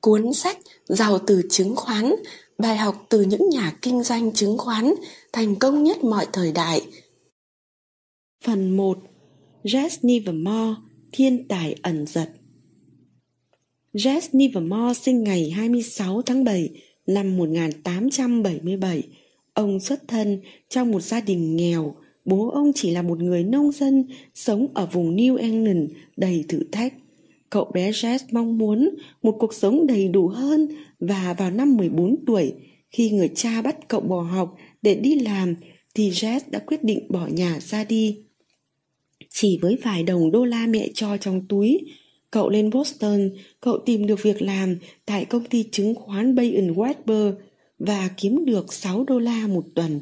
Cuốn sách Giàu từ chứng khoán, bài học từ những nhà kinh doanh chứng khoán thành công nhất mọi thời đại. Phần 1 Jess Livermore, thiên tài ẩn giật Jess Livermore sinh ngày 26 tháng 7 năm 1877. Ông xuất thân trong một gia đình nghèo, bố ông chỉ là một người nông dân sống ở vùng New England đầy thử thách. Cậu bé Jess mong muốn một cuộc sống đầy đủ hơn và vào năm 14 tuổi, khi người cha bắt cậu bỏ học để đi làm, thì Jess đã quyết định bỏ nhà ra đi. Chỉ với vài đồng đô la mẹ cho trong túi, cậu lên Boston, cậu tìm được việc làm tại công ty chứng khoán Bay Webber và kiếm được 6 đô la một tuần.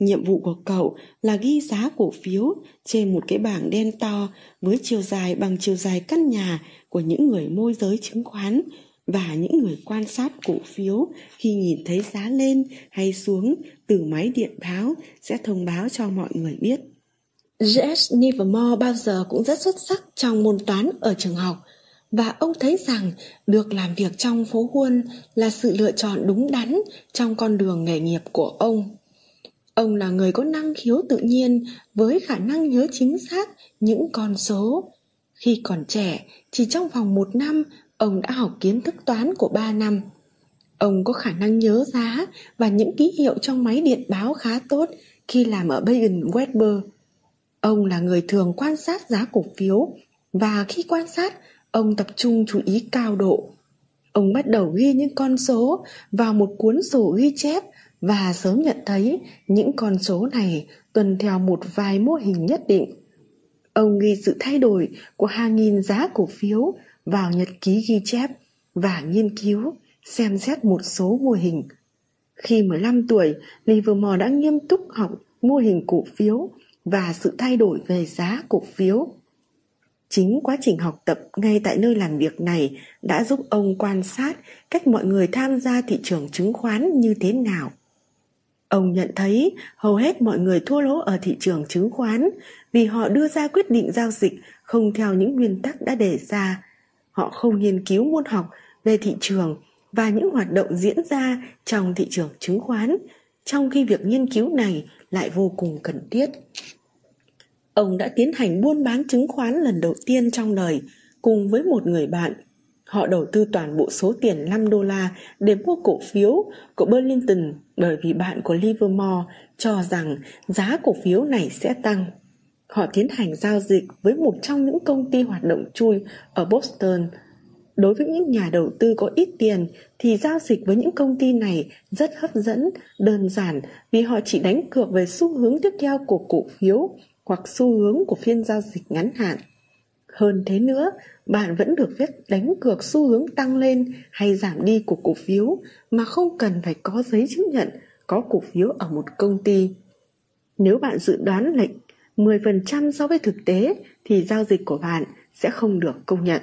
Nhiệm vụ của cậu là ghi giá cổ phiếu trên một cái bảng đen to với chiều dài bằng chiều dài căn nhà của những người môi giới chứng khoán và những người quan sát cổ phiếu khi nhìn thấy giá lên hay xuống, từ máy điện báo sẽ thông báo cho mọi người biết. Jess Livermore bao giờ cũng rất xuất sắc trong môn toán ở trường học và ông thấy rằng được làm việc trong phố Huôn là sự lựa chọn đúng đắn trong con đường nghề nghiệp của ông. Ông là người có năng khiếu tự nhiên với khả năng nhớ chính xác những con số. Khi còn trẻ, chỉ trong vòng một năm, ông đã học kiến thức toán của ba năm. Ông có khả năng nhớ giá và những ký hiệu trong máy điện báo khá tốt khi làm ở Bagan Weber. Ông là người thường quan sát giá cổ phiếu và khi quan sát, ông tập trung chú ý cao độ. Ông bắt đầu ghi những con số vào một cuốn sổ ghi chép và sớm nhận thấy những con số này tuân theo một vài mô hình nhất định. Ông ghi sự thay đổi của hàng nghìn giá cổ phiếu vào nhật ký ghi chép và nghiên cứu, xem xét một số mô hình. Khi 15 tuổi, Livermore đã nghiêm túc học mô hình cổ phiếu và sự thay đổi về giá cổ phiếu. Chính quá trình học tập ngay tại nơi làm việc này đã giúp ông quan sát cách mọi người tham gia thị trường chứng khoán như thế nào. Ông nhận thấy hầu hết mọi người thua lỗ ở thị trường chứng khoán vì họ đưa ra quyết định giao dịch không theo những nguyên tắc đã đề ra. Họ không nghiên cứu môn học về thị trường và những hoạt động diễn ra trong thị trường chứng khoán, trong khi việc nghiên cứu này lại vô cùng cần thiết. Ông đã tiến hành buôn bán chứng khoán lần đầu tiên trong đời cùng với một người bạn. Họ đầu tư toàn bộ số tiền 5 đô la để mua cổ phiếu của Burlington bởi vì bạn của Livermore cho rằng giá cổ phiếu này sẽ tăng. Họ tiến hành giao dịch với một trong những công ty hoạt động chui ở Boston. Đối với những nhà đầu tư có ít tiền thì giao dịch với những công ty này rất hấp dẫn, đơn giản vì họ chỉ đánh cược về xu hướng tiếp theo của cổ phiếu hoặc xu hướng của phiên giao dịch ngắn hạn. Hơn thế nữa, bạn vẫn được phép đánh cược xu hướng tăng lên hay giảm đi của cổ phiếu mà không cần phải có giấy chứng nhận có cổ phiếu ở một công ty. Nếu bạn dự đoán lệnh 10% so với thực tế thì giao dịch của bạn sẽ không được công nhận.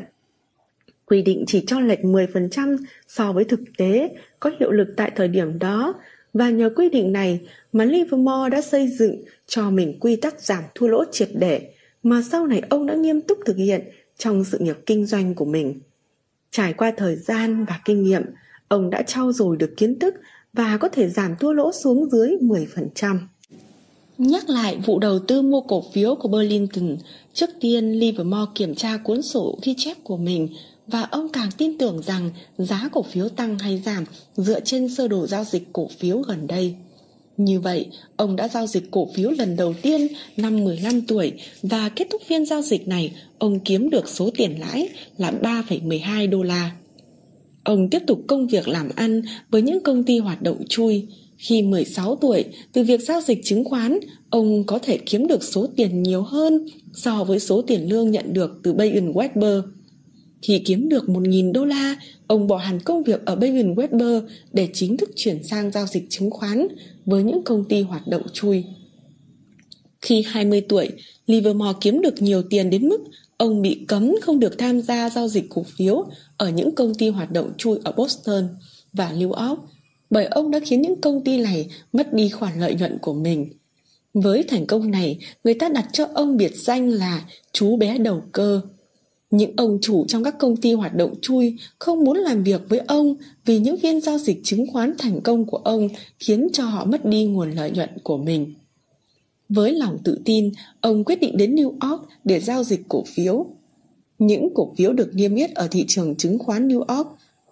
Quy định chỉ cho lệch 10% so với thực tế có hiệu lực tại thời điểm đó và nhờ quy định này mà Livermore đã xây dựng cho mình quy tắc giảm thua lỗ triệt để mà sau này ông đã nghiêm túc thực hiện trong sự nghiệp kinh doanh của mình. Trải qua thời gian và kinh nghiệm, ông đã trau dồi được kiến thức và có thể giảm thua lỗ xuống dưới 10%. Nhắc lại vụ đầu tư mua cổ phiếu của Burlington, trước tiên Livermore kiểm tra cuốn sổ ghi chép của mình và ông càng tin tưởng rằng giá cổ phiếu tăng hay giảm dựa trên sơ đồ giao dịch cổ phiếu gần đây. Như vậy, ông đã giao dịch cổ phiếu lần đầu tiên năm 15 tuổi và kết thúc phiên giao dịch này, ông kiếm được số tiền lãi là 3,12 đô la. Ông tiếp tục công việc làm ăn với những công ty hoạt động chui. Khi 16 tuổi, từ việc giao dịch chứng khoán, ông có thể kiếm được số tiền nhiều hơn so với số tiền lương nhận được từ bayern Weber. Khi kiếm được 1.000 đô la, ông bỏ hẳn công việc ở Bain Weber để chính thức chuyển sang giao dịch chứng khoán với những công ty hoạt động chui. Khi 20 tuổi, Livermore kiếm được nhiều tiền đến mức ông bị cấm không được tham gia giao dịch cổ phiếu ở những công ty hoạt động chui ở Boston và New York bởi ông đã khiến những công ty này mất đi khoản lợi nhuận của mình. Với thành công này, người ta đặt cho ông biệt danh là chú bé đầu cơ. Những ông chủ trong các công ty hoạt động chui không muốn làm việc với ông vì những phiên giao dịch chứng khoán thành công của ông khiến cho họ mất đi nguồn lợi nhuận của mình. Với lòng tự tin, ông quyết định đến New York để giao dịch cổ phiếu. Những cổ phiếu được niêm yết ở thị trường chứng khoán New York.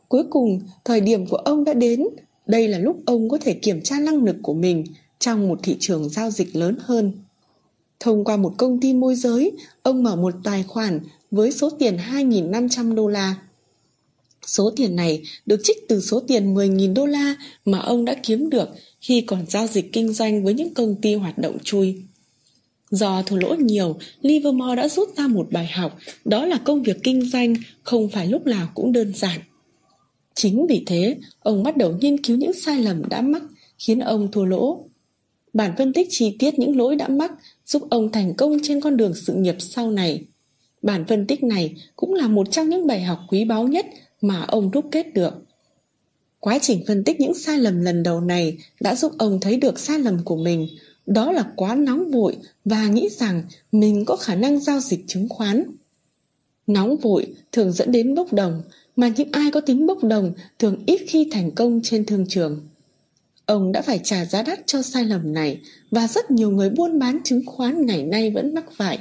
Cuối cùng, thời điểm của ông đã đến. Đây là lúc ông có thể kiểm tra năng lực của mình trong một thị trường giao dịch lớn hơn. Thông qua một công ty môi giới, ông mở một tài khoản với số tiền 2.500 đô la. Số tiền này được trích từ số tiền 10.000 đô la mà ông đã kiếm được khi còn giao dịch kinh doanh với những công ty hoạt động chui. Do thua lỗ nhiều, Livermore đã rút ra một bài học, đó là công việc kinh doanh không phải lúc nào cũng đơn giản. Chính vì thế, ông bắt đầu nghiên cứu những sai lầm đã mắc khiến ông thua lỗ. Bản phân tích chi tiết những lỗi đã mắc giúp ông thành công trên con đường sự nghiệp sau này. Bản phân tích này cũng là một trong những bài học quý báu nhất mà ông đúc kết được. Quá trình phân tích những sai lầm lần đầu này đã giúp ông thấy được sai lầm của mình, đó là quá nóng vội và nghĩ rằng mình có khả năng giao dịch chứng khoán. Nóng vội thường dẫn đến bốc đồng, mà những ai có tính bốc đồng thường ít khi thành công trên thương trường. Ông đã phải trả giá đắt cho sai lầm này và rất nhiều người buôn bán chứng khoán ngày nay vẫn mắc phải.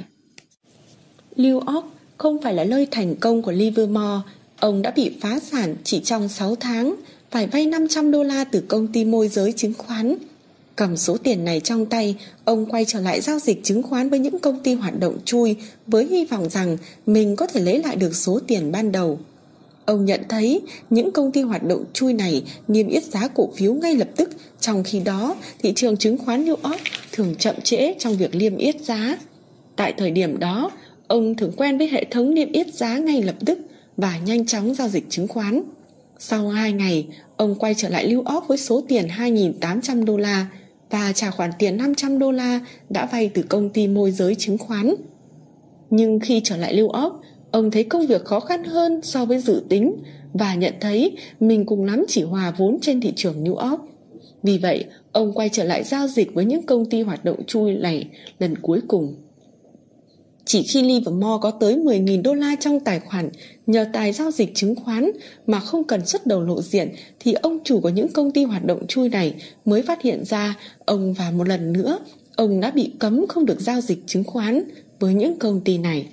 New York không phải là nơi thành công của Livermore, ông đã bị phá sản chỉ trong 6 tháng, phải vay 500 đô la từ công ty môi giới chứng khoán. Cầm số tiền này trong tay, ông quay trở lại giao dịch chứng khoán với những công ty hoạt động chui với hy vọng rằng mình có thể lấy lại được số tiền ban đầu. Ông nhận thấy những công ty hoạt động chui này niêm yết giá cổ phiếu ngay lập tức, trong khi đó thị trường chứng khoán New York thường chậm trễ trong việc niêm yết giá. Tại thời điểm đó, ông thường quen với hệ thống niêm yết giá ngay lập tức và nhanh chóng giao dịch chứng khoán. Sau 2 ngày, ông quay trở lại New York với số tiền 2.800 đô la và trả khoản tiền 500 đô la đã vay từ công ty môi giới chứng khoán. Nhưng khi trở lại New York, ông thấy công việc khó khăn hơn so với dự tính và nhận thấy mình cùng lắm chỉ hòa vốn trên thị trường New York. Vì vậy, ông quay trở lại giao dịch với những công ty hoạt động chui này lần cuối cùng. Chỉ khi Livermore có tới 10.000 đô la trong tài khoản nhờ tài giao dịch chứng khoán mà không cần xuất đầu lộ diện thì ông chủ của những công ty hoạt động chui này mới phát hiện ra ông và một lần nữa ông đã bị cấm không được giao dịch chứng khoán với những công ty này.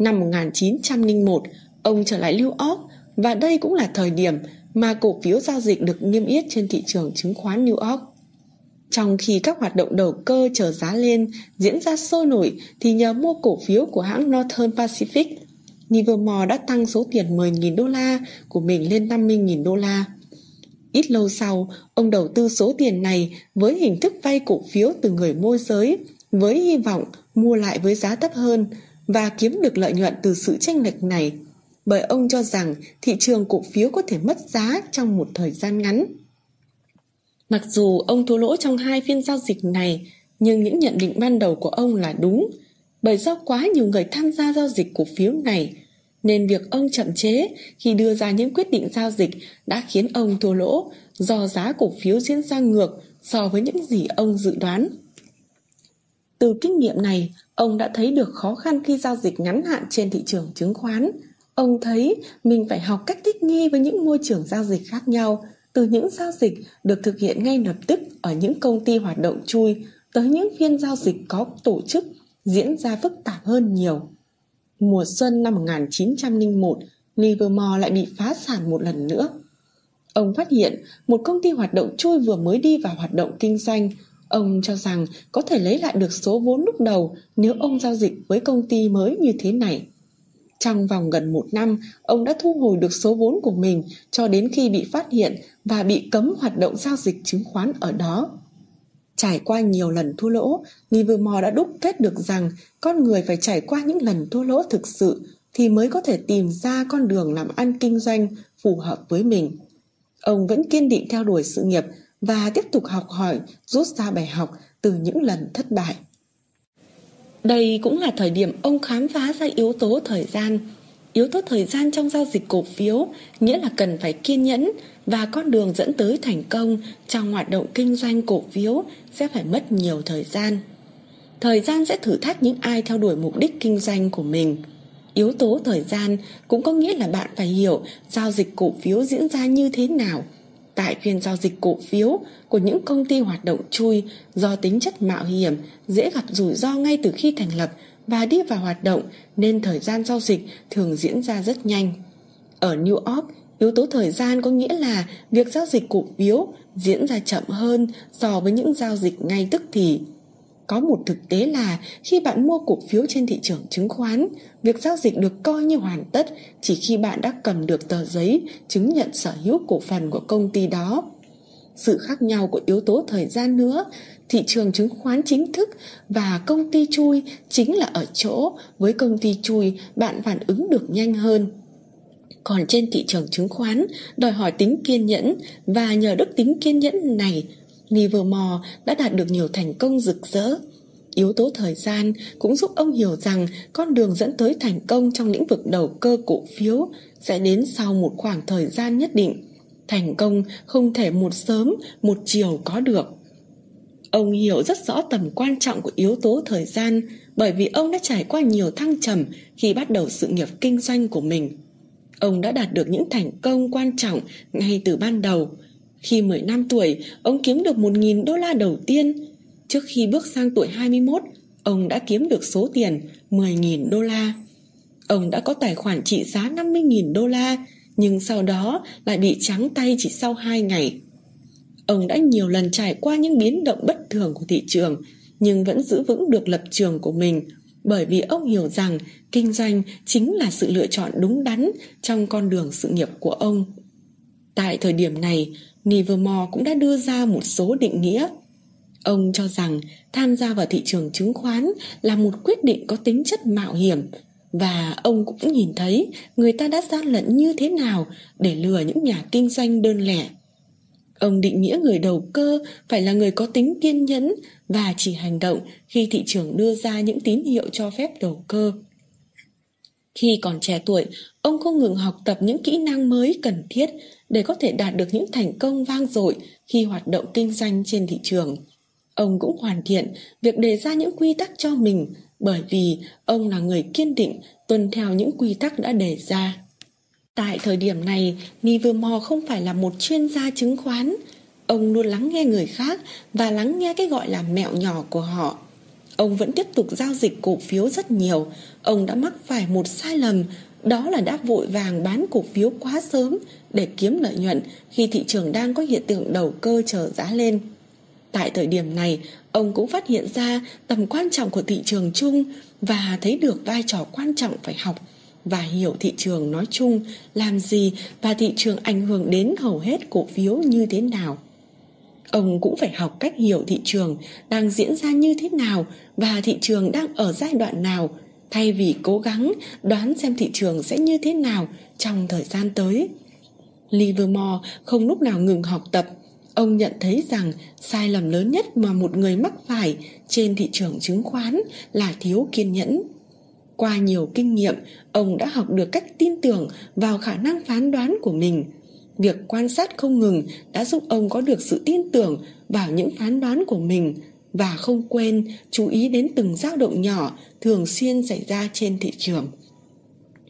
Năm 1901, ông trở lại New York và đây cũng là thời điểm mà cổ phiếu giao dịch được niêm yết trên thị trường chứng khoán New York. Trong khi các hoạt động đầu cơ chờ giá lên diễn ra sôi nổi thì nhờ mua cổ phiếu của hãng Northern Pacific, Livermore đã tăng số tiền 10.000 đô la của mình lên 50.000 đô la. Ít lâu sau, ông đầu tư số tiền này với hình thức vay cổ phiếu từ người môi giới với hy vọng mua lại với giá thấp hơn và kiếm được lợi nhuận từ sự tranh lệch này bởi ông cho rằng thị trường cổ phiếu có thể mất giá trong một thời gian ngắn. Mặc dù ông thua lỗ trong hai phiên giao dịch này, nhưng những nhận định ban đầu của ông là đúng, bởi do quá nhiều người tham gia giao dịch cổ phiếu này, nên việc ông chậm chế khi đưa ra những quyết định giao dịch đã khiến ông thua lỗ do giá cổ phiếu diễn ra ngược so với những gì ông dự đoán. Từ kinh nghiệm này, ông đã thấy được khó khăn khi giao dịch ngắn hạn trên thị trường chứng khoán. Ông thấy mình phải học cách thích nghi với những môi trường giao dịch khác nhau từ những giao dịch được thực hiện ngay lập tức ở những công ty hoạt động chui tới những phiên giao dịch có tổ chức diễn ra phức tạp hơn nhiều. Mùa xuân năm 1901, Livermore lại bị phá sản một lần nữa. Ông phát hiện một công ty hoạt động chui vừa mới đi vào hoạt động kinh doanh. Ông cho rằng có thể lấy lại được số vốn lúc đầu nếu ông giao dịch với công ty mới như thế này. Trong vòng gần một năm, ông đã thu hồi được số vốn của mình cho đến khi bị phát hiện và bị cấm hoạt động giao dịch chứng khoán ở đó. Trải qua nhiều lần thua lỗ, Livermore đã đúc kết được rằng con người phải trải qua những lần thua lỗ thực sự thì mới có thể tìm ra con đường làm ăn kinh doanh phù hợp với mình. Ông vẫn kiên định theo đuổi sự nghiệp và tiếp tục học hỏi, rút ra bài học từ những lần thất bại. Đây cũng là thời điểm ông khám phá ra yếu tố thời gian. Yếu tố thời gian trong giao dịch cổ phiếu nghĩa là cần phải kiên nhẫn và con đường dẫn tới thành công trong hoạt động kinh doanh cổ phiếu sẽ phải mất nhiều thời gian. Thời gian sẽ thử thách những ai theo đuổi mục đích kinh doanh của mình. Yếu tố thời gian cũng có nghĩa là bạn phải hiểu giao dịch cổ phiếu diễn ra như thế nào. Tại phiên giao dịch cổ phiếu của những công ty hoạt động chui do tính chất mạo hiểm, dễ gặp rủi ro ngay từ khi thành lập và đi vào hoạt động nên thời gian giao dịch thường diễn ra rất nhanh. Ở New York, yếu tố thời gian có nghĩa là việc giao dịch cổ phiếu diễn ra chậm hơn so với những giao dịch ngay tức thì. Có một thực tế là khi bạn mua cổ phiếu trên thị trường chứng khoán, việc giao dịch được coi như hoàn tất chỉ khi bạn đã cầm được tờ giấy chứng nhận sở hữu cổ phần của công ty đó. Sự khác nhau của yếu tố thời gian nữa, thị trường chứng khoán chính thức và công ty chui chính là ở chỗ với công ty chui bạn phản ứng được nhanh hơn. Còn trên thị trường chứng khoán đòi hỏi tính kiên nhẫn và nhờ đức tính kiên nhẫn này Livermore đã đạt được nhiều thành công rực rỡ. Yếu tố thời gian cũng giúp ông hiểu rằng con đường dẫn tới thành công trong lĩnh vực đầu cơ cổ phiếu sẽ đến sau một khoảng thời gian nhất định. Thành công không thể một sớm, một chiều có được. Ông hiểu rất rõ tầm quan trọng của yếu tố thời gian bởi vì ông đã trải qua nhiều thăng trầm khi bắt đầu sự nghiệp kinh doanh của mình. Ông đã đạt được những thành công quan trọng ngay từ ban đầu – khi 15 tuổi, ông kiếm được 1.000 đô la đầu tiên. Trước khi bước sang tuổi 21, ông đã kiếm được số tiền 10.000 đô la. Ông đã có tài khoản trị giá 50.000 đô la, nhưng sau đó lại bị trắng tay chỉ sau 2 ngày. Ông đã nhiều lần trải qua những biến động bất thường của thị trường, nhưng vẫn giữ vững được lập trường của mình bởi vì ông hiểu rằng kinh doanh chính là sự lựa chọn đúng đắn trong con đường sự nghiệp của ông. Tại thời điểm này, Livermore cũng đã đưa ra một số định nghĩa. Ông cho rằng tham gia vào thị trường chứng khoán là một quyết định có tính chất mạo hiểm, và ông cũng nhìn thấy người ta đã gian lận như thế nào để lừa những nhà kinh doanh đơn lẻ. Ông định nghĩa người đầu cơ phải là người có tính kiên nhẫn và chỉ hành động khi thị trường đưa ra những tín hiệu cho phép đầu cơ. Khi còn trẻ tuổi, ông không ngừng học tập những kỹ năng mới cần thiết để có thể đạt được những thành công vang dội khi hoạt động kinh doanh trên thị trường. Ông cũng hoàn thiện việc đề ra những quy tắc cho mình bởi vì ông là người kiên định tuân theo những quy tắc đã đề ra. Tại thời điểm này, Livermore không phải là một chuyên gia chứng khoán. Ông luôn lắng nghe người khác và lắng nghe cái gọi là mẹo nhỏ của họ. Ông vẫn tiếp tục giao dịch cổ phiếu rất nhiều. Ông đã mắc phải một sai lầm đó là đã vội vàng bán cổ phiếu quá sớm để kiếm lợi nhuận khi thị trường đang có hiện tượng đầu cơ trở giá lên. Tại thời điểm này, ông cũng phát hiện ra tầm quan trọng của thị trường chung và thấy được vai trò quan trọng phải học và hiểu thị trường nói chung làm gì và thị trường ảnh hưởng đến hầu hết cổ phiếu như thế nào. Ông cũng phải học cách hiểu thị trường đang diễn ra như thế nào và thị trường đang ở giai đoạn nào thay vì cố gắng đoán xem thị trường sẽ như thế nào trong thời gian tới. Livermore không lúc nào ngừng học tập. Ông nhận thấy rằng sai lầm lớn nhất mà một người mắc phải trên thị trường chứng khoán là thiếu kiên nhẫn. Qua nhiều kinh nghiệm, ông đã học được cách tin tưởng vào khả năng phán đoán của mình. Việc quan sát không ngừng đã giúp ông có được sự tin tưởng vào những phán đoán của mình và không quên chú ý đến từng dao động nhỏ thường xuyên xảy ra trên thị trường.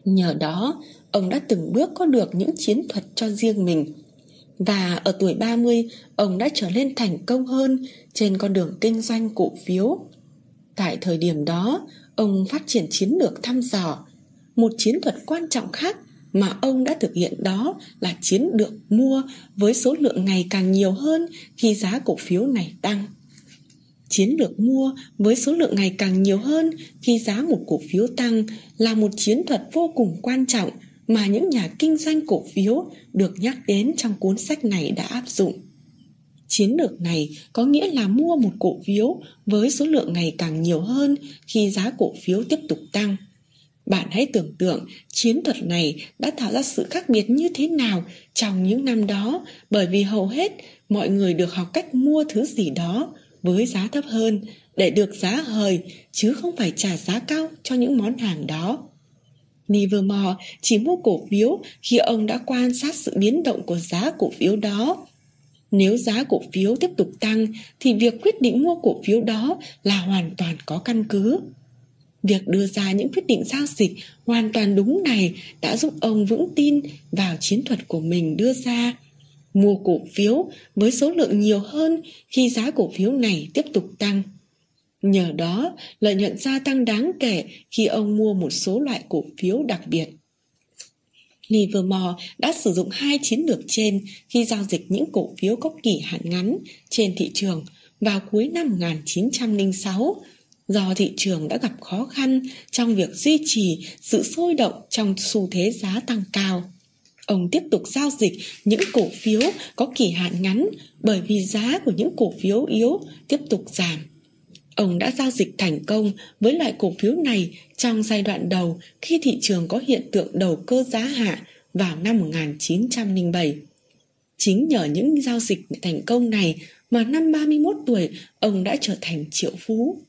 Nhờ đó, ông đã từng bước có được những chiến thuật cho riêng mình. Và ở tuổi 30, ông đã trở nên thành công hơn trên con đường kinh doanh cổ phiếu. Tại thời điểm đó, ông phát triển chiến lược thăm dò. Một chiến thuật quan trọng khác mà ông đã thực hiện đó là chiến lược mua với số lượng ngày càng nhiều hơn khi giá cổ phiếu này tăng chiến lược mua với số lượng ngày càng nhiều hơn khi giá một cổ phiếu tăng là một chiến thuật vô cùng quan trọng mà những nhà kinh doanh cổ phiếu được nhắc đến trong cuốn sách này đã áp dụng. Chiến lược này có nghĩa là mua một cổ phiếu với số lượng ngày càng nhiều hơn khi giá cổ phiếu tiếp tục tăng. Bạn hãy tưởng tượng chiến thuật này đã tạo ra sự khác biệt như thế nào trong những năm đó, bởi vì hầu hết mọi người được học cách mua thứ gì đó với giá thấp hơn để được giá hời, chứ không phải trả giá cao cho những món hàng đó. Livermore chỉ mua cổ phiếu khi ông đã quan sát sự biến động của giá cổ phiếu đó. Nếu giá cổ phiếu tiếp tục tăng, thì việc quyết định mua cổ phiếu đó là hoàn toàn có căn cứ. Việc đưa ra những quyết định giao dịch hoàn toàn đúng này đã giúp ông vững tin vào chiến thuật của mình đưa ra. Mua cổ phiếu với số lượng nhiều hơn khi giá cổ phiếu này tiếp tục tăng. Nhờ đó, lợi nhuận gia tăng đáng kể khi ông mua một số loại cổ phiếu đặc biệt. Livermore đã sử dụng hai chiến lược trên khi giao dịch những cổ phiếu có kỳ hạn ngắn trên thị trường vào cuối năm 1906 do thị trường đã gặp khó khăn trong việc duy trì sự sôi động trong xu thế giá tăng cao. Ông tiếp tục giao dịch những cổ phiếu có kỳ hạn ngắn bởi vì giá của những cổ phiếu yếu tiếp tục giảm. Ông đã giao dịch thành công với loại cổ phiếu này trong giai đoạn đầu khi thị trường có hiện tượng đầu cơ giá hạ vào năm 1907. Chính nhờ những giao dịch thành công này mà năm 31 tuổi, ông đã trở thành triệu phú.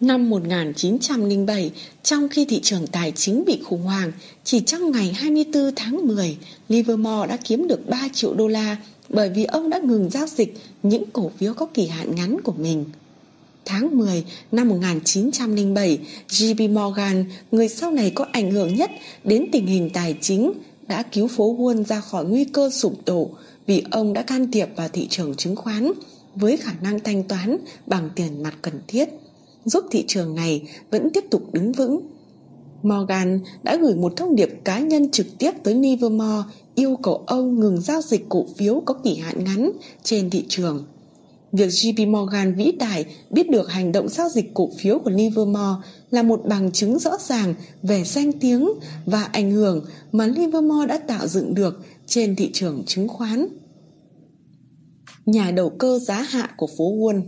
Năm 1907, trong khi thị trường tài chính bị khủng hoảng, chỉ trong ngày 24 tháng 10, Livermore đã kiếm được 3 triệu đô la bởi vì ông đã ngừng giao dịch những cổ phiếu có kỳ hạn ngắn của mình. Tháng 10 năm 1907, JP Morgan, người sau này có ảnh hưởng nhất đến tình hình tài chính, đã cứu phố Wall ra khỏi nguy cơ sụp đổ vì ông đã can thiệp vào thị trường chứng khoán với khả năng thanh toán bằng tiền mặt cần thiết giúp thị trường này vẫn tiếp tục đứng vững. Morgan đã gửi một thông điệp cá nhân trực tiếp tới Livermore yêu cầu ông ngừng giao dịch cổ phiếu có kỳ hạn ngắn trên thị trường. Việc JP Morgan vĩ đại biết được hành động giao dịch cổ phiếu của Livermore là một bằng chứng rõ ràng về danh tiếng và ảnh hưởng mà Livermore đã tạo dựng được trên thị trường chứng khoán. Nhà đầu cơ giá hạ của phố Wall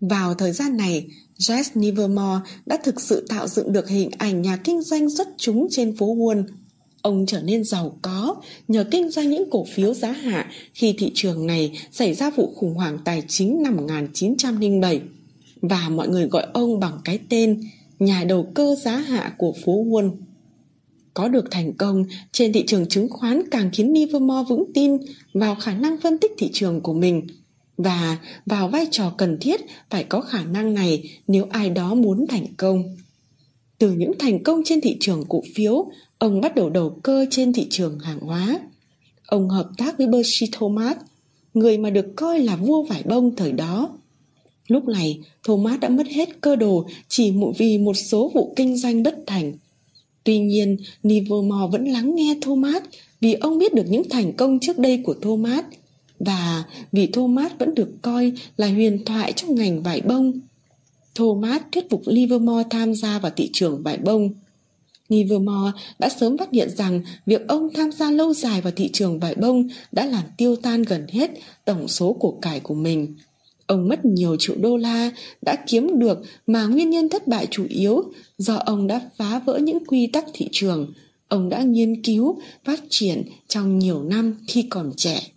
Vào thời gian này, Jess Livermore đã thực sự tạo dựng được hình ảnh nhà kinh doanh xuất chúng trên phố Wall. Ông trở nên giàu có nhờ kinh doanh những cổ phiếu giá hạ khi thị trường này xảy ra vụ khủng hoảng tài chính năm 1907 và mọi người gọi ông bằng cái tên nhà đầu cơ giá hạ của phố Wall. Có được thành công trên thị trường chứng khoán càng khiến Livermore vững tin vào khả năng phân tích thị trường của mình – và vào vai trò cần thiết phải có khả năng này nếu ai đó muốn thành công. Từ những thành công trên thị trường cổ phiếu, ông bắt đầu đầu cơ trên thị trường hàng hóa. Ông hợp tác với Percy Thomas, người mà được coi là vua vải bông thời đó. Lúc này, Thomas đã mất hết cơ đồ chỉ vì một số vụ kinh doanh bất thành. Tuy nhiên, Livermore vẫn lắng nghe Thomas vì ông biết được những thành công trước đây của Thomas – và vì Thomas vẫn được coi là huyền thoại trong ngành vải bông. Thomas thuyết phục Livermore tham gia vào thị trường vải bông. Livermore đã sớm phát hiện rằng việc ông tham gia lâu dài vào thị trường vải bông đã làm tiêu tan gần hết tổng số của cải của mình. Ông mất nhiều triệu đô la đã kiếm được mà nguyên nhân thất bại chủ yếu do ông đã phá vỡ những quy tắc thị trường. Ông đã nghiên cứu, phát triển trong nhiều năm khi còn trẻ.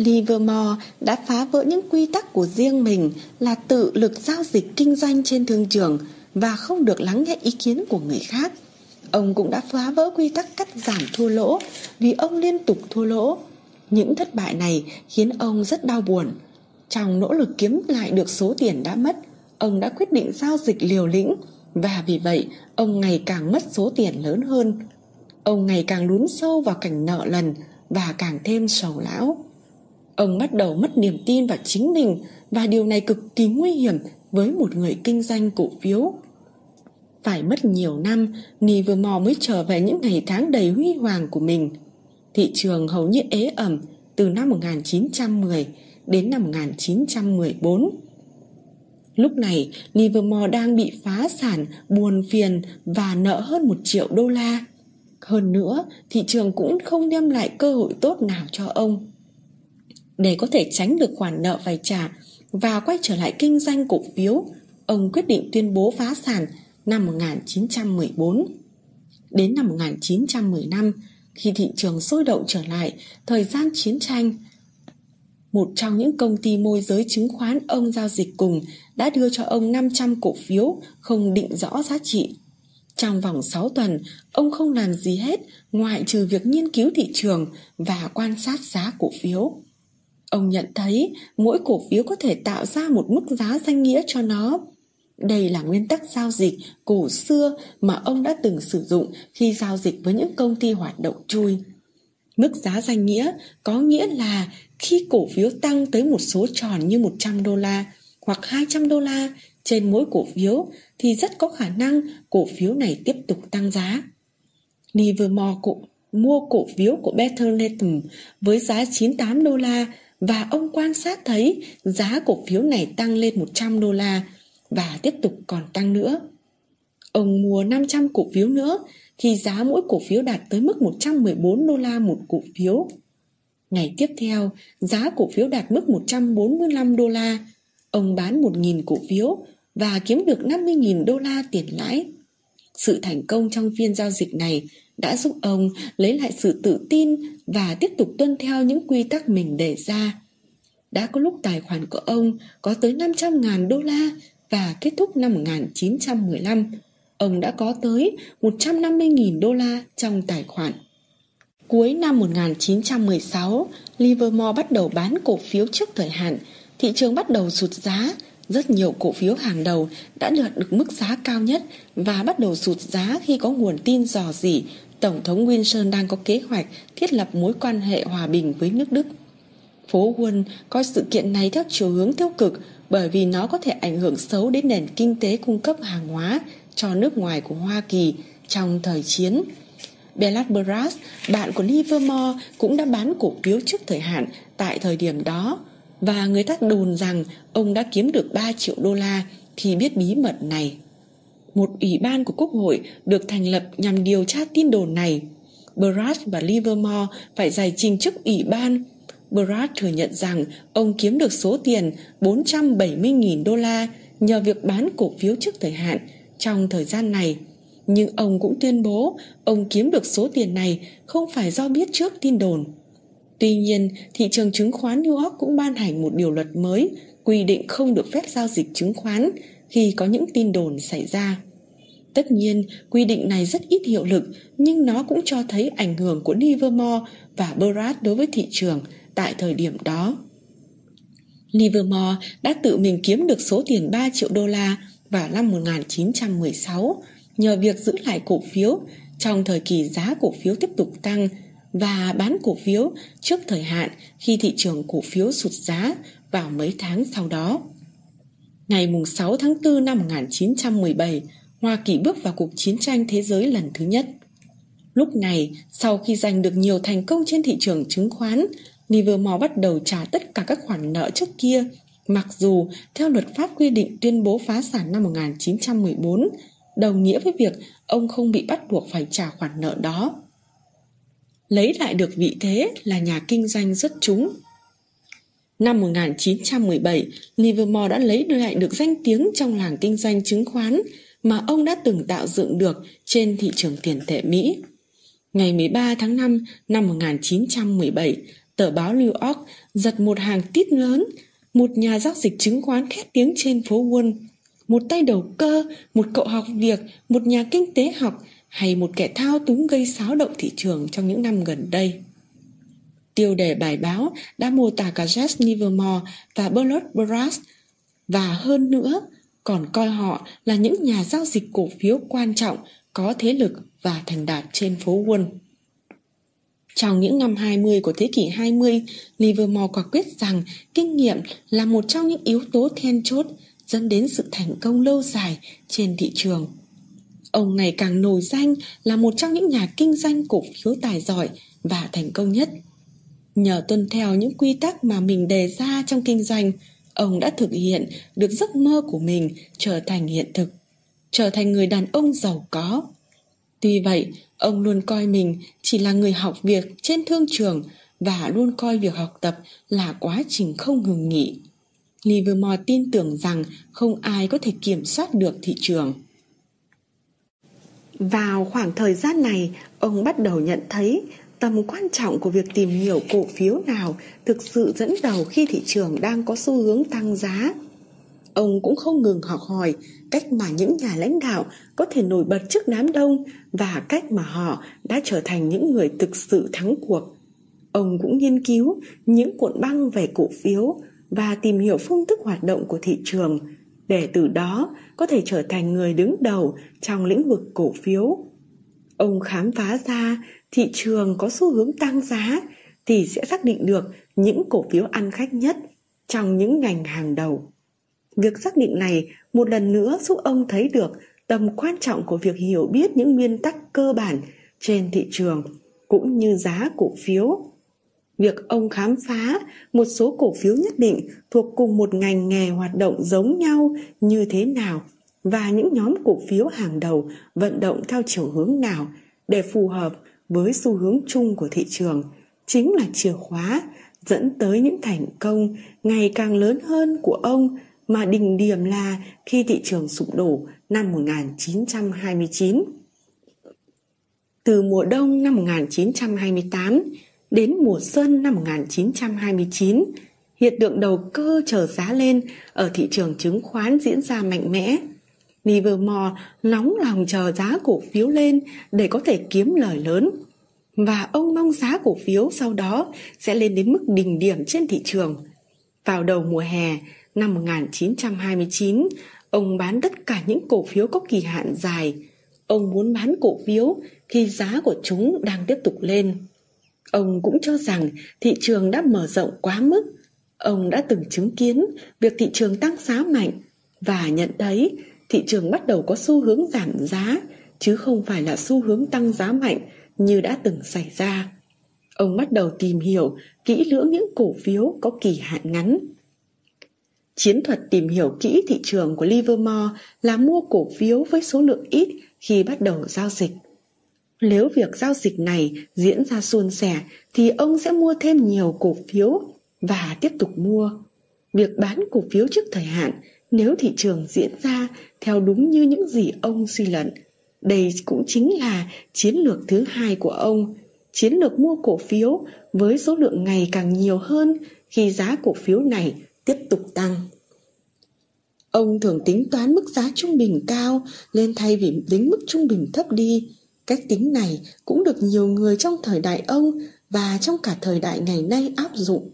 Livermore đã phá vỡ những quy tắc của riêng mình là tự lực giao dịch kinh doanh trên thương trường và không được lắng nghe ý kiến của người khác. Ông cũng đã phá vỡ quy tắc cắt giảm thua lỗ vì ông liên tục thua lỗ. Những thất bại này khiến ông rất đau buồn. Trong nỗ lực kiếm lại được số tiền đã mất, ông đã quyết định giao dịch liều lĩnh và vì vậy ông ngày càng mất số tiền lớn hơn. Ông ngày càng lún sâu vào cảnh nợ lần và càng thêm sầu lão. Ông bắt đầu mất niềm tin vào chính mình và điều này cực kỳ nguy hiểm với một người kinh doanh cổ phiếu. Phải mất nhiều năm, Livermore mới trở về những ngày tháng đầy huy hoàng của mình. Thị trường hầu như ế ẩm từ năm 1910 đến năm 1914. Lúc này, Livermore đang bị phá sản, buồn phiền và nợ hơn một triệu đô la. Hơn nữa, thị trường cũng không đem lại cơ hội tốt nào cho ông để có thể tránh được khoản nợ phải trả và quay trở lại kinh doanh cổ phiếu, ông quyết định tuyên bố phá sản năm 1914. Đến năm 1915, khi thị trường sôi động trở lại, thời gian chiến tranh, một trong những công ty môi giới chứng khoán ông giao dịch cùng đã đưa cho ông 500 cổ phiếu không định rõ giá trị. Trong vòng 6 tuần, ông không làm gì hết ngoại trừ việc nghiên cứu thị trường và quan sát giá cổ phiếu. Ông nhận thấy mỗi cổ phiếu có thể tạo ra một mức giá danh nghĩa cho nó. Đây là nguyên tắc giao dịch cổ xưa mà ông đã từng sử dụng khi giao dịch với những công ty hoạt động chui. Mức giá danh nghĩa có nghĩa là khi cổ phiếu tăng tới một số tròn như 100 đô la hoặc 200 đô la trên mỗi cổ phiếu thì rất có khả năng cổ phiếu này tiếp tục tăng giá. Livermore cổ, mua cổ phiếu của Better Latham với giá 98 đô la và ông quan sát thấy giá cổ phiếu này tăng lên 100 đô la và tiếp tục còn tăng nữa. Ông mua 500 cổ phiếu nữa khi giá mỗi cổ phiếu đạt tới mức 114 đô la một cổ phiếu. Ngày tiếp theo, giá cổ phiếu đạt mức 145 đô la. Ông bán 1.000 cổ phiếu và kiếm được 50.000 đô la tiền lãi. Sự thành công trong phiên giao dịch này đã giúp ông lấy lại sự tự tin và tiếp tục tuân theo những quy tắc mình đề ra. Đã có lúc tài khoản của ông có tới 500.000 đô la và kết thúc năm 1915, ông đã có tới 150.000 đô la trong tài khoản. Cuối năm 1916, Livermore bắt đầu bán cổ phiếu trước thời hạn, thị trường bắt đầu sụt giá, rất nhiều cổ phiếu hàng đầu đã đạt được mức giá cao nhất và bắt đầu sụt giá khi có nguồn tin dò dỉ Tổng thống Wilson đang có kế hoạch thiết lập mối quan hệ hòa bình với nước Đức. Phố quân coi sự kiện này theo chiều hướng tiêu cực bởi vì nó có thể ảnh hưởng xấu đến nền kinh tế cung cấp hàng hóa cho nước ngoài của Hoa Kỳ trong thời chiến. Bellard Brass, bạn của Livermore, cũng đã bán cổ phiếu trước thời hạn tại thời điểm đó và người ta đồn rằng ông đã kiếm được 3 triệu đô la khi biết bí mật này. Một ủy ban của Quốc hội được thành lập nhằm điều tra tin đồn này. Brass và Livermore phải giải trình trước ủy ban Brad thừa nhận rằng ông kiếm được số tiền 470.000 đô la nhờ việc bán cổ phiếu trước thời hạn trong thời gian này. Nhưng ông cũng tuyên bố ông kiếm được số tiền này không phải do biết trước tin đồn. Tuy nhiên, thị trường chứng khoán New York cũng ban hành một điều luật mới quy định không được phép giao dịch chứng khoán khi có những tin đồn xảy ra. Tất nhiên, quy định này rất ít hiệu lực, nhưng nó cũng cho thấy ảnh hưởng của Livermore và Brad đối với thị trường – tại thời điểm đó. Livermore đã tự mình kiếm được số tiền 3 triệu đô la vào năm 1916 nhờ việc giữ lại cổ phiếu trong thời kỳ giá cổ phiếu tiếp tục tăng và bán cổ phiếu trước thời hạn khi thị trường cổ phiếu sụt giá vào mấy tháng sau đó. Ngày 6 tháng 4 năm 1917, Hoa Kỳ bước vào cuộc chiến tranh thế giới lần thứ nhất. Lúc này, sau khi giành được nhiều thành công trên thị trường chứng khoán, Livermore bắt đầu trả tất cả các khoản nợ trước kia, mặc dù theo luật pháp quy định tuyên bố phá sản năm 1914, đồng nghĩa với việc ông không bị bắt buộc phải trả khoản nợ đó. Lấy lại được vị thế là nhà kinh doanh rất trúng. Năm 1917, Livermore đã lấy lại được danh tiếng trong làng kinh doanh chứng khoán mà ông đã từng tạo dựng được trên thị trường tiền tệ Mỹ. Ngày 13 tháng 5 năm 1917, Tờ báo New York giật một hàng tít lớn, một nhà giao dịch chứng khoán khét tiếng trên phố Wall, một tay đầu cơ, một cậu học việc, một nhà kinh tế học hay một kẻ thao túng gây xáo động thị trường trong những năm gần đây. Tiêu đề bài báo đã mô tả cả Jess Livermore và Bernard Brass và hơn nữa còn coi họ là những nhà giao dịch cổ phiếu quan trọng có thế lực và thành đạt trên phố Wall. Trong những năm 20 của thế kỷ 20, Livermore quả quyết rằng kinh nghiệm là một trong những yếu tố then chốt dẫn đến sự thành công lâu dài trên thị trường. Ông ngày càng nổi danh là một trong những nhà kinh doanh cổ phiếu tài giỏi và thành công nhất. Nhờ tuân theo những quy tắc mà mình đề ra trong kinh doanh, ông đã thực hiện được giấc mơ của mình trở thành hiện thực, trở thành người đàn ông giàu có. Tuy vậy, Ông luôn coi mình chỉ là người học việc trên thương trường và luôn coi việc học tập là quá trình không ngừng nghỉ. Livermore tin tưởng rằng không ai có thể kiểm soát được thị trường. Vào khoảng thời gian này, ông bắt đầu nhận thấy tầm quan trọng của việc tìm hiểu cổ phiếu nào thực sự dẫn đầu khi thị trường đang có xu hướng tăng giá. Ông cũng không ngừng học hỏi cách mà những nhà lãnh đạo có thể nổi bật trước đám đông và cách mà họ đã trở thành những người thực sự thắng cuộc. Ông cũng nghiên cứu những cuộn băng về cổ phiếu và tìm hiểu phương thức hoạt động của thị trường để từ đó có thể trở thành người đứng đầu trong lĩnh vực cổ phiếu. Ông khám phá ra thị trường có xu hướng tăng giá thì sẽ xác định được những cổ phiếu ăn khách nhất trong những ngành hàng đầu. Việc xác định này một lần nữa giúp ông thấy được tầm quan trọng của việc hiểu biết những nguyên tắc cơ bản trên thị trường cũng như giá cổ phiếu. Việc ông khám phá một số cổ phiếu nhất định thuộc cùng một ngành nghề hoạt động giống nhau như thế nào và những nhóm cổ phiếu hàng đầu vận động theo chiều hướng nào để phù hợp với xu hướng chung của thị trường chính là chìa khóa dẫn tới những thành công ngày càng lớn hơn của ông mà đỉnh điểm là khi thị trường sụp đổ năm 1929. Từ mùa đông năm 1928 đến mùa xuân năm 1929, hiện tượng đầu cơ chờ giá lên ở thị trường chứng khoán diễn ra mạnh mẽ. Livermore nóng lòng chờ giá cổ phiếu lên để có thể kiếm lời lớn và ông mong giá cổ phiếu sau đó sẽ lên đến mức đỉnh điểm trên thị trường. Vào đầu mùa hè năm 1929, ông bán tất cả những cổ phiếu có kỳ hạn dài. Ông muốn bán cổ phiếu khi giá của chúng đang tiếp tục lên. Ông cũng cho rằng thị trường đã mở rộng quá mức. Ông đã từng chứng kiến việc thị trường tăng giá mạnh và nhận thấy thị trường bắt đầu có xu hướng giảm giá, chứ không phải là xu hướng tăng giá mạnh như đã từng xảy ra. Ông bắt đầu tìm hiểu kỹ lưỡng những cổ phiếu có kỳ hạn ngắn. Chiến thuật tìm hiểu kỹ thị trường của Livermore là mua cổ phiếu với số lượng ít khi bắt đầu giao dịch. Nếu việc giao dịch này diễn ra suôn sẻ, thì ông sẽ mua thêm nhiều cổ phiếu và tiếp tục mua. Việc bán cổ phiếu trước thời hạn nếu thị trường diễn ra theo đúng như những gì ông suy luận đây cũng chính là chiến lược thứ hai của ông, chiến lược mua cổ phiếu với số lượng ngày càng nhiều hơn khi giá cổ phiếu này tiếp tục tăng. Ông thường tính toán mức giá trung bình cao lên thay vì tính mức trung bình thấp đi. Cách tính này cũng được nhiều người trong thời đại ông và trong cả thời đại ngày nay áp dụng.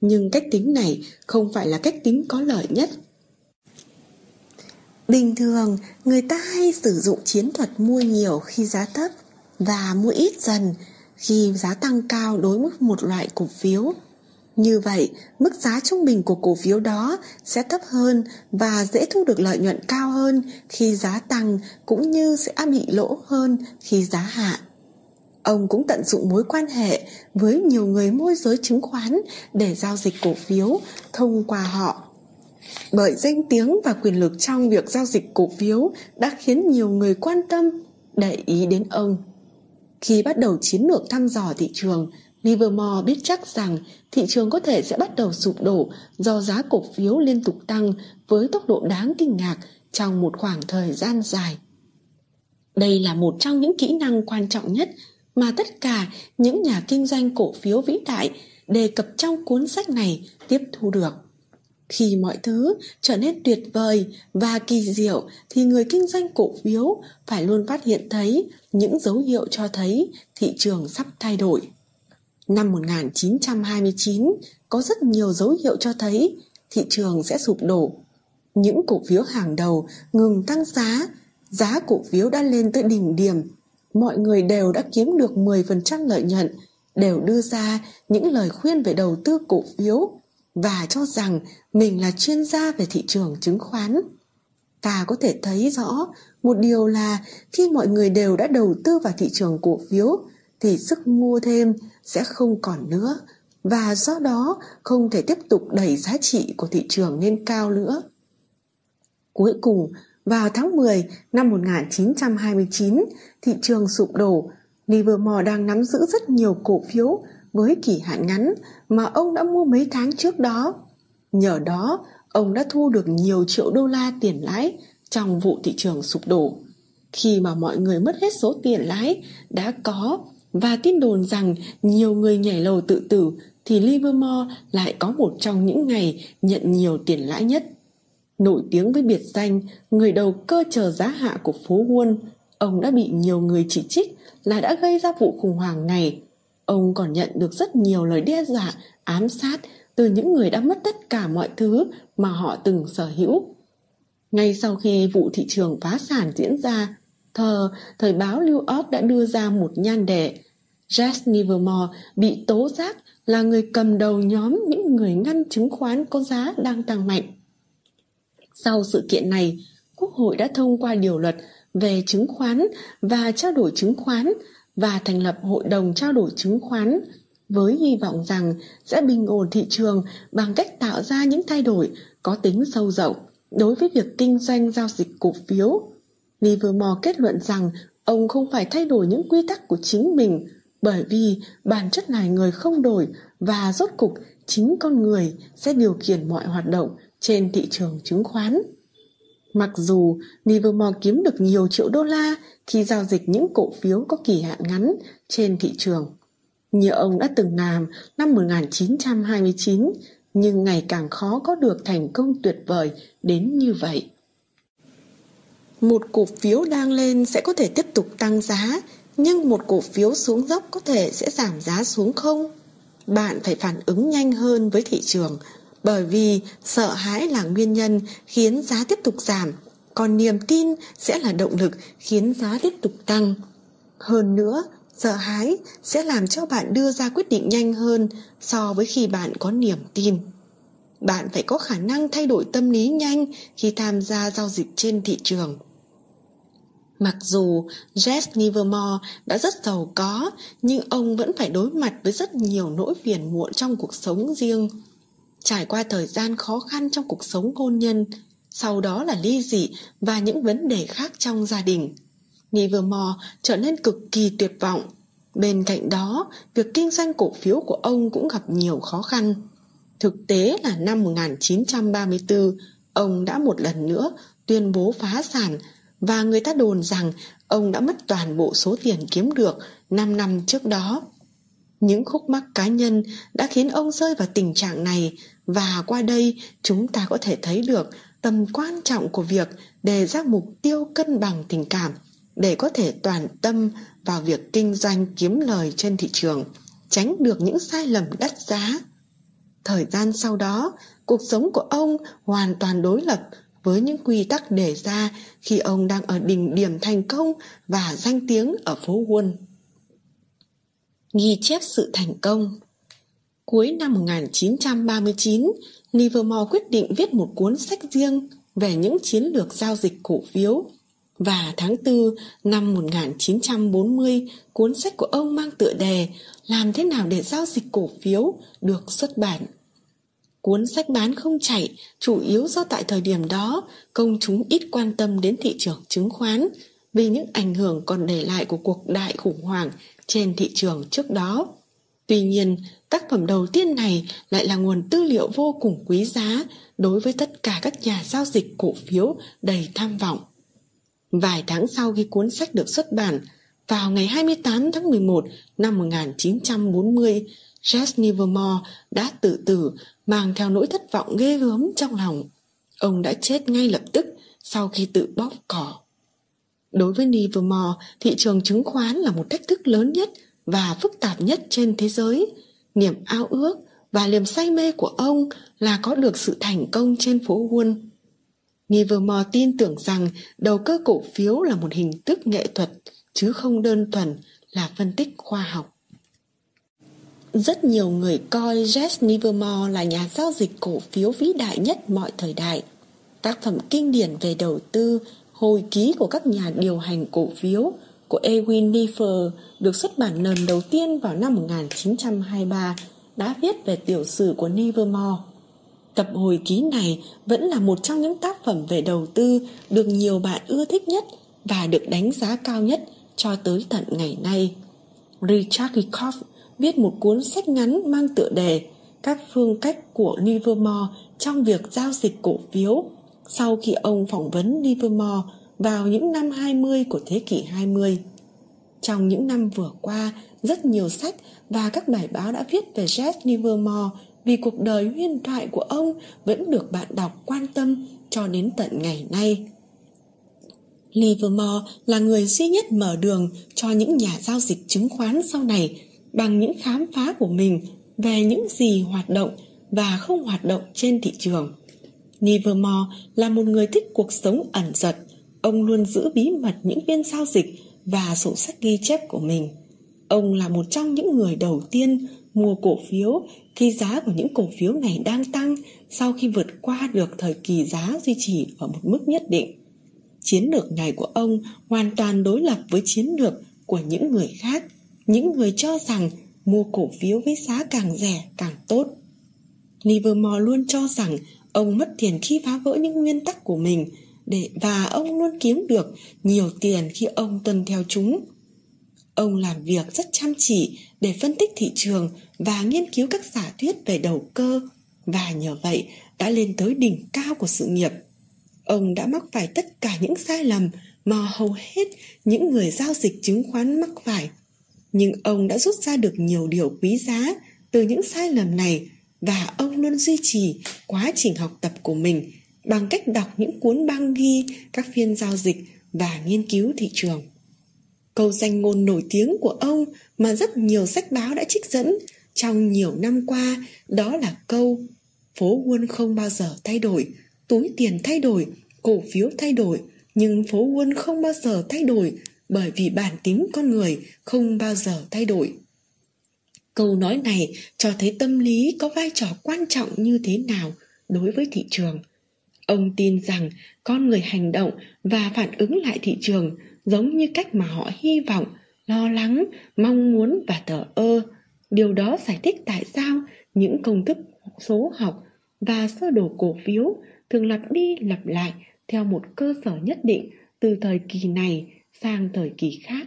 Nhưng cách tính này không phải là cách tính có lợi nhất Bình thường, người ta hay sử dụng chiến thuật mua nhiều khi giá thấp và mua ít dần khi giá tăng cao đối với một loại cổ phiếu. Như vậy, mức giá trung bình của cổ phiếu đó sẽ thấp hơn và dễ thu được lợi nhuận cao hơn khi giá tăng cũng như sẽ bị lỗ hơn khi giá hạ. Ông cũng tận dụng mối quan hệ với nhiều người môi giới chứng khoán để giao dịch cổ phiếu thông qua họ bởi danh tiếng và quyền lực trong việc giao dịch cổ phiếu đã khiến nhiều người quan tâm để ý đến ông. Khi bắt đầu chiến lược thăm dò thị trường, Livermore biết chắc rằng thị trường có thể sẽ bắt đầu sụp đổ do giá cổ phiếu liên tục tăng với tốc độ đáng kinh ngạc trong một khoảng thời gian dài. Đây là một trong những kỹ năng quan trọng nhất mà tất cả những nhà kinh doanh cổ phiếu vĩ đại đề cập trong cuốn sách này tiếp thu được khi mọi thứ trở nên tuyệt vời và kỳ diệu thì người kinh doanh cổ phiếu phải luôn phát hiện thấy những dấu hiệu cho thấy thị trường sắp thay đổi. Năm 1929 có rất nhiều dấu hiệu cho thấy thị trường sẽ sụp đổ. Những cổ phiếu hàng đầu ngừng tăng giá, giá cổ phiếu đã lên tới đỉnh điểm. Mọi người đều đã kiếm được 10% lợi nhuận, đều đưa ra những lời khuyên về đầu tư cổ phiếu và cho rằng mình là chuyên gia về thị trường chứng khoán ta có thể thấy rõ một điều là khi mọi người đều đã đầu tư vào thị trường cổ phiếu thì sức mua thêm sẽ không còn nữa và do đó không thể tiếp tục đẩy giá trị của thị trường lên cao nữa. Cuối cùng, vào tháng 10 năm 1929, thị trường sụp đổ, Livermore đang nắm giữ rất nhiều cổ phiếu với kỳ hạn ngắn mà ông đã mua mấy tháng trước đó. Nhờ đó, ông đã thu được nhiều triệu đô la tiền lãi trong vụ thị trường sụp đổ. Khi mà mọi người mất hết số tiền lãi đã có và tin đồn rằng nhiều người nhảy lầu tự tử thì Livermore lại có một trong những ngày nhận nhiều tiền lãi nhất. Nổi tiếng với biệt danh người đầu cơ chờ giá hạ của phố Wall, ông đã bị nhiều người chỉ trích là đã gây ra vụ khủng hoảng này Ông còn nhận được rất nhiều lời đe dọa, ám sát từ những người đã mất tất cả mọi thứ mà họ từng sở hữu. Ngay sau khi vụ thị trường phá sản diễn ra, thờ thời báo New York đã đưa ra một nhan đề Jess Livermore bị tố giác là người cầm đầu nhóm những người ngăn chứng khoán có giá đang tăng mạnh. Sau sự kiện này, Quốc hội đã thông qua điều luật về chứng khoán và trao đổi chứng khoán và thành lập hội đồng trao đổi chứng khoán với hy vọng rằng sẽ bình ổn thị trường bằng cách tạo ra những thay đổi có tính sâu rộng đối với việc kinh doanh giao dịch cổ phiếu. Livermore kết luận rằng ông không phải thay đổi những quy tắc của chính mình bởi vì bản chất này người không đổi và rốt cục chính con người sẽ điều khiển mọi hoạt động trên thị trường chứng khoán. Mặc dù Livermore kiếm được nhiều triệu đô la khi giao dịch những cổ phiếu có kỳ hạn ngắn trên thị trường. Như ông đã từng làm năm 1929, nhưng ngày càng khó có được thành công tuyệt vời đến như vậy. Một cổ phiếu đang lên sẽ có thể tiếp tục tăng giá, nhưng một cổ phiếu xuống dốc có thể sẽ giảm giá xuống không? Bạn phải phản ứng nhanh hơn với thị trường bởi vì sợ hãi là nguyên nhân khiến giá tiếp tục giảm, còn niềm tin sẽ là động lực khiến giá tiếp tục tăng. Hơn nữa, sợ hãi sẽ làm cho bạn đưa ra quyết định nhanh hơn so với khi bạn có niềm tin. Bạn phải có khả năng thay đổi tâm lý nhanh khi tham gia giao dịch trên thị trường. Mặc dù Jess Livermore đã rất giàu có, nhưng ông vẫn phải đối mặt với rất nhiều nỗi phiền muộn trong cuộc sống riêng. Trải qua thời gian khó khăn trong cuộc sống hôn nhân, sau đó là ly dị và những vấn đề khác trong gia đình. Livermore trở nên cực kỳ tuyệt vọng. Bên cạnh đó, việc kinh doanh cổ phiếu của ông cũng gặp nhiều khó khăn. Thực tế là năm 1934, ông đã một lần nữa tuyên bố phá sản và người ta đồn rằng ông đã mất toàn bộ số tiền kiếm được 5 năm trước đó. Những khúc mắc cá nhân đã khiến ông rơi vào tình trạng này và qua đây chúng ta có thể thấy được tầm quan trọng của việc đề ra mục tiêu cân bằng tình cảm để có thể toàn tâm vào việc kinh doanh kiếm lời trên thị trường, tránh được những sai lầm đắt giá. Thời gian sau đó, cuộc sống của ông hoàn toàn đối lập với những quy tắc đề ra khi ông đang ở đỉnh điểm thành công và danh tiếng ở phố Wall. Ghi chép sự thành công Cuối năm 1939, Livermore quyết định viết một cuốn sách riêng về những chiến lược giao dịch cổ phiếu. Và tháng 4 năm 1940, cuốn sách của ông mang tựa đề Làm thế nào để giao dịch cổ phiếu được xuất bản. Cuốn sách bán không chạy, chủ yếu do tại thời điểm đó công chúng ít quan tâm đến thị trường chứng khoán vì những ảnh hưởng còn để lại của cuộc đại khủng hoảng trên thị trường trước đó. Tuy nhiên, tác phẩm đầu tiên này lại là nguồn tư liệu vô cùng quý giá đối với tất cả các nhà giao dịch cổ phiếu đầy tham vọng. Vài tháng sau khi cuốn sách được xuất bản, vào ngày 28 tháng 11 năm 1940, Jess Livermore đã tự tử mang theo nỗi thất vọng ghê gớm trong lòng. Ông đã chết ngay lập tức sau khi tự bóp cỏ. Đối với Livermore, thị trường chứng khoán là một thách thức lớn nhất và phức tạp nhất trên thế giới. Niềm ao ước và niềm say mê của ông là có được sự thành công trên phố Wall. Livermore tin tưởng rằng đầu cơ cổ phiếu là một hình thức nghệ thuật chứ không đơn thuần là phân tích khoa học. Rất nhiều người coi Jess Livermore là nhà giao dịch cổ phiếu vĩ đại nhất mọi thời đại. Tác phẩm kinh điển về đầu tư, hồi ký của các nhà điều hành cổ phiếu của Ewin Nefer được xuất bản lần đầu tiên vào năm 1923 đã viết về tiểu sử của Nevermore. Tập hồi ký này vẫn là một trong những tác phẩm về đầu tư được nhiều bạn ưa thích nhất và được đánh giá cao nhất cho tới tận ngày nay. Richard Kikoff viết một cuốn sách ngắn mang tựa đề Các phương cách của Livermore trong việc giao dịch cổ phiếu sau khi ông phỏng vấn Livermore vào những năm 20 của thế kỷ 20. Trong những năm vừa qua, rất nhiều sách và các bài báo đã viết về Jess Livermore vì cuộc đời huyền thoại của ông vẫn được bạn đọc quan tâm cho đến tận ngày nay. Livermore là người duy nhất mở đường cho những nhà giao dịch chứng khoán sau này bằng những khám phá của mình về những gì hoạt động và không hoạt động trên thị trường. Livermore là một người thích cuộc sống ẩn giật. Ông luôn giữ bí mật những viên giao dịch và sổ sách ghi chép của mình. Ông là một trong những người đầu tiên mua cổ phiếu khi giá của những cổ phiếu này đang tăng sau khi vượt qua được thời kỳ giá duy trì ở một mức nhất định. Chiến lược này của ông hoàn toàn đối lập với chiến lược của những người khác, những người cho rằng mua cổ phiếu với giá càng rẻ càng tốt. Livermore luôn cho rằng ông mất tiền khi phá vỡ những nguyên tắc của mình để và ông luôn kiếm được nhiều tiền khi ông tuân theo chúng. Ông làm việc rất chăm chỉ để phân tích thị trường và nghiên cứu các giả thuyết về đầu cơ, và nhờ vậy đã lên tới đỉnh cao của sự nghiệp. Ông đã mắc phải tất cả những sai lầm mà hầu hết những người giao dịch chứng khoán mắc phải. Nhưng ông đã rút ra được nhiều điều quý giá từ những sai lầm này, và ông luôn duy trì quá trình học tập của mình bằng cách đọc những cuốn băng ghi các phiên giao dịch và nghiên cứu thị trường. Câu danh ngôn nổi tiếng của ông mà rất nhiều sách báo đã trích dẫn trong nhiều năm qua đó là câu Phố Wall không bao giờ thay đổi, túi tiền thay đổi, cổ phiếu thay đổi, nhưng phố Wall không bao giờ thay đổi bởi vì bản tính con người không bao giờ thay đổi. Câu nói này cho thấy tâm lý có vai trò quan trọng như thế nào đối với thị trường. Ông tin rằng con người hành động và phản ứng lại thị trường giống như cách mà họ hy vọng, lo lắng, mong muốn và thờ ơ. Điều đó giải thích tại sao những công thức số học và sơ đồ cổ phiếu thường lặp đi lặp lại theo một cơ sở nhất định từ thời kỳ này sang thời kỳ khác.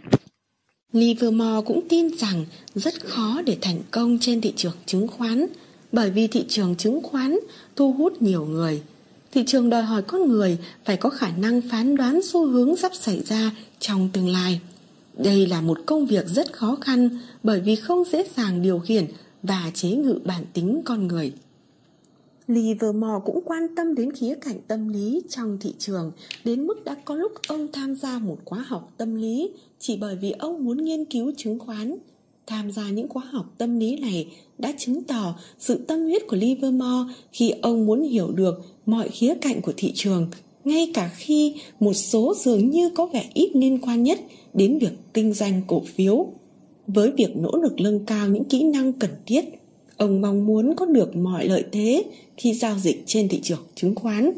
Livermore cũng tin rằng rất khó để thành công trên thị trường chứng khoán bởi vì thị trường chứng khoán thu hút nhiều người. Thị trường đòi hỏi con người phải có khả năng phán đoán xu hướng sắp xảy ra trong tương lai. Đây là một công việc rất khó khăn bởi vì không dễ dàng điều khiển và chế ngự bản tính con người. Livermore cũng quan tâm đến khía cạnh tâm lý trong thị trường, đến mức đã có lúc ông tham gia một khóa học tâm lý chỉ bởi vì ông muốn nghiên cứu chứng khoán. Tham gia những khóa học tâm lý này đã chứng tỏ sự tâm huyết của Livermore khi ông muốn hiểu được mọi khía cạnh của thị trường, ngay cả khi một số dường như có vẻ ít liên quan nhất đến việc kinh doanh cổ phiếu. Với việc nỗ lực nâng cao những kỹ năng cần thiết, ông mong muốn có được mọi lợi thế khi giao dịch trên thị trường chứng khoán.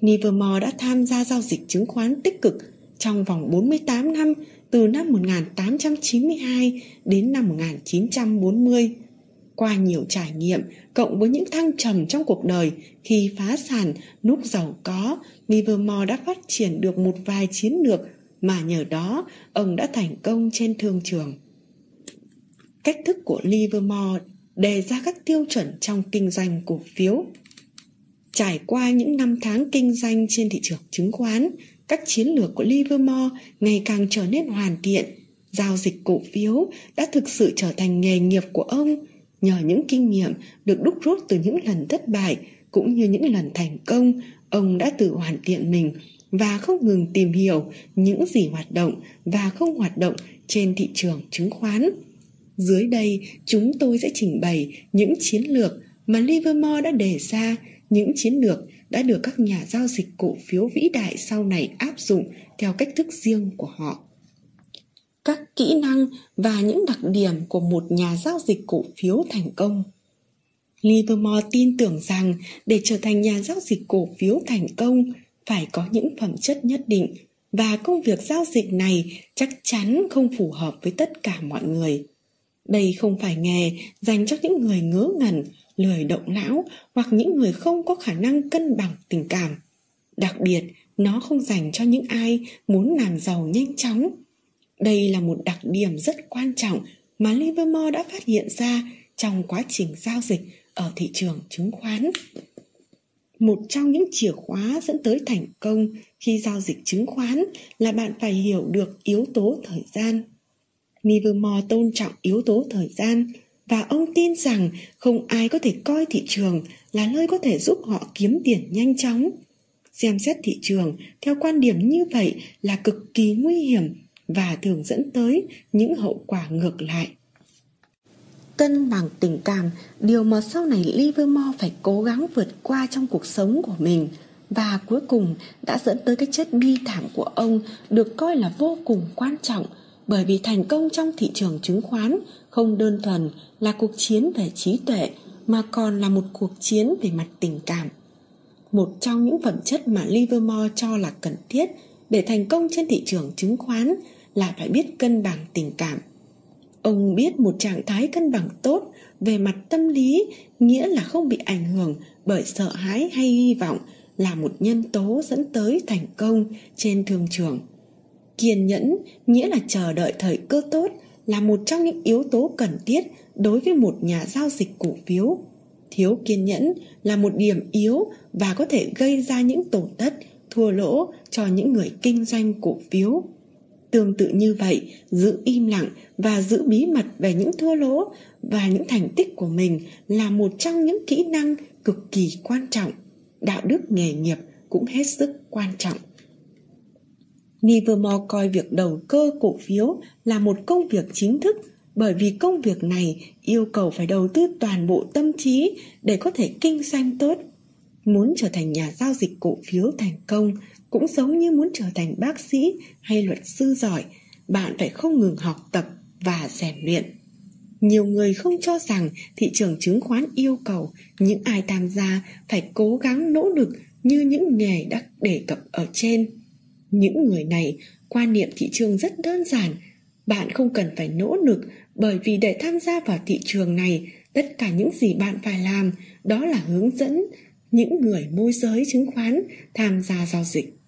Livermore đã tham gia giao dịch chứng khoán tích cực trong vòng 48 năm từ năm 1892 đến năm 1940. Qua nhiều trải nghiệm cộng với những thăng trầm trong cuộc đời khi phá sản lúc giàu có, Livermore đã phát triển được một vài chiến lược mà nhờ đó ông đã thành công trên thương trường. Cách thức của Livermore đề ra các tiêu chuẩn trong kinh doanh cổ phiếu. Trải qua những năm tháng kinh doanh trên thị trường chứng khoán, các chiến lược của Livermore ngày càng trở nên hoàn thiện. Giao dịch cổ phiếu đã thực sự trở thành nghề nghiệp của ông nhờ những kinh nghiệm được đúc rút từ những lần thất bại cũng như những lần thành công, ông đã tự hoàn thiện mình và không ngừng tìm hiểu những gì hoạt động và không hoạt động trên thị trường chứng khoán. Dưới đây, chúng tôi sẽ trình bày những chiến lược mà Livermore đã đề ra, những chiến lược đã được các nhà giao dịch cổ phiếu vĩ đại sau này áp dụng theo cách thức riêng của họ. Các kỹ năng và những đặc điểm của một nhà giao dịch cổ phiếu thành công. Livermore tin tưởng rằng để trở thành nhà giao dịch cổ phiếu thành công phải có những phẩm chất nhất định và công việc giao dịch này chắc chắn không phù hợp với tất cả mọi người. Đây không phải nghề dành cho những người ngớ ngẩn, lười động não hoặc những người không có khả năng cân bằng tình cảm. Đặc biệt, nó không dành cho những ai muốn làm giàu nhanh chóng. Đây là một đặc điểm rất quan trọng mà Livermore đã phát hiện ra trong quá trình giao dịch ở thị trường chứng khoán. Một trong những chìa khóa dẫn tới thành công khi giao dịch chứng khoán là bạn phải hiểu được yếu tố thời gian. Livermore tôn trọng yếu tố thời gian và ông tin rằng không ai có thể coi thị trường là nơi có thể giúp họ kiếm tiền nhanh chóng. Xem xét thị trường theo quan điểm như vậy là cực kỳ nguy hiểm và thường dẫn tới những hậu quả ngược lại. Cân bằng tình cảm, điều mà sau này Livermore phải cố gắng vượt qua trong cuộc sống của mình và cuối cùng đã dẫn tới cái chết bi thảm của ông được coi là vô cùng quan trọng bởi vì thành công trong thị trường chứng khoán không đơn thuần là cuộc chiến về trí tuệ mà còn là một cuộc chiến về mặt tình cảm. Một trong những phẩm chất mà Livermore cho là cần thiết để thành công trên thị trường chứng khoán là phải biết cân bằng tình cảm. Ông biết một trạng thái cân bằng tốt về mặt tâm lý nghĩa là không bị ảnh hưởng bởi sợ hãi hay hy vọng là một nhân tố dẫn tới thành công trên thương trường. Kiên nhẫn nghĩa là chờ đợi thời cơ tốt là một trong những yếu tố cần thiết đối với một nhà giao dịch cổ phiếu. Thiếu kiên nhẫn là một điểm yếu và có thể gây ra những tổn thất, thua lỗ cho những người kinh doanh cổ phiếu. Tương tự như vậy, giữ im lặng và giữ bí mật về những thua lỗ và những thành tích của mình là một trong những kỹ năng cực kỳ quan trọng. Đạo đức nghề nghiệp cũng hết sức quan trọng. Livermore coi việc đầu cơ cổ phiếu là một công việc chính thức bởi vì công việc này yêu cầu phải đầu tư toàn bộ tâm trí để có thể kinh doanh tốt. Muốn trở thành nhà giao dịch cổ phiếu thành công cũng giống như muốn trở thành bác sĩ hay luật sư giỏi, bạn phải không ngừng học tập và rèn luyện. Nhiều người không cho rằng thị trường chứng khoán yêu cầu những ai tham gia phải cố gắng nỗ lực như những nghề đã đề cập ở trên những người này quan niệm thị trường rất đơn giản bạn không cần phải nỗ lực bởi vì để tham gia vào thị trường này tất cả những gì bạn phải làm đó là hướng dẫn những người môi giới chứng khoán tham gia giao dịch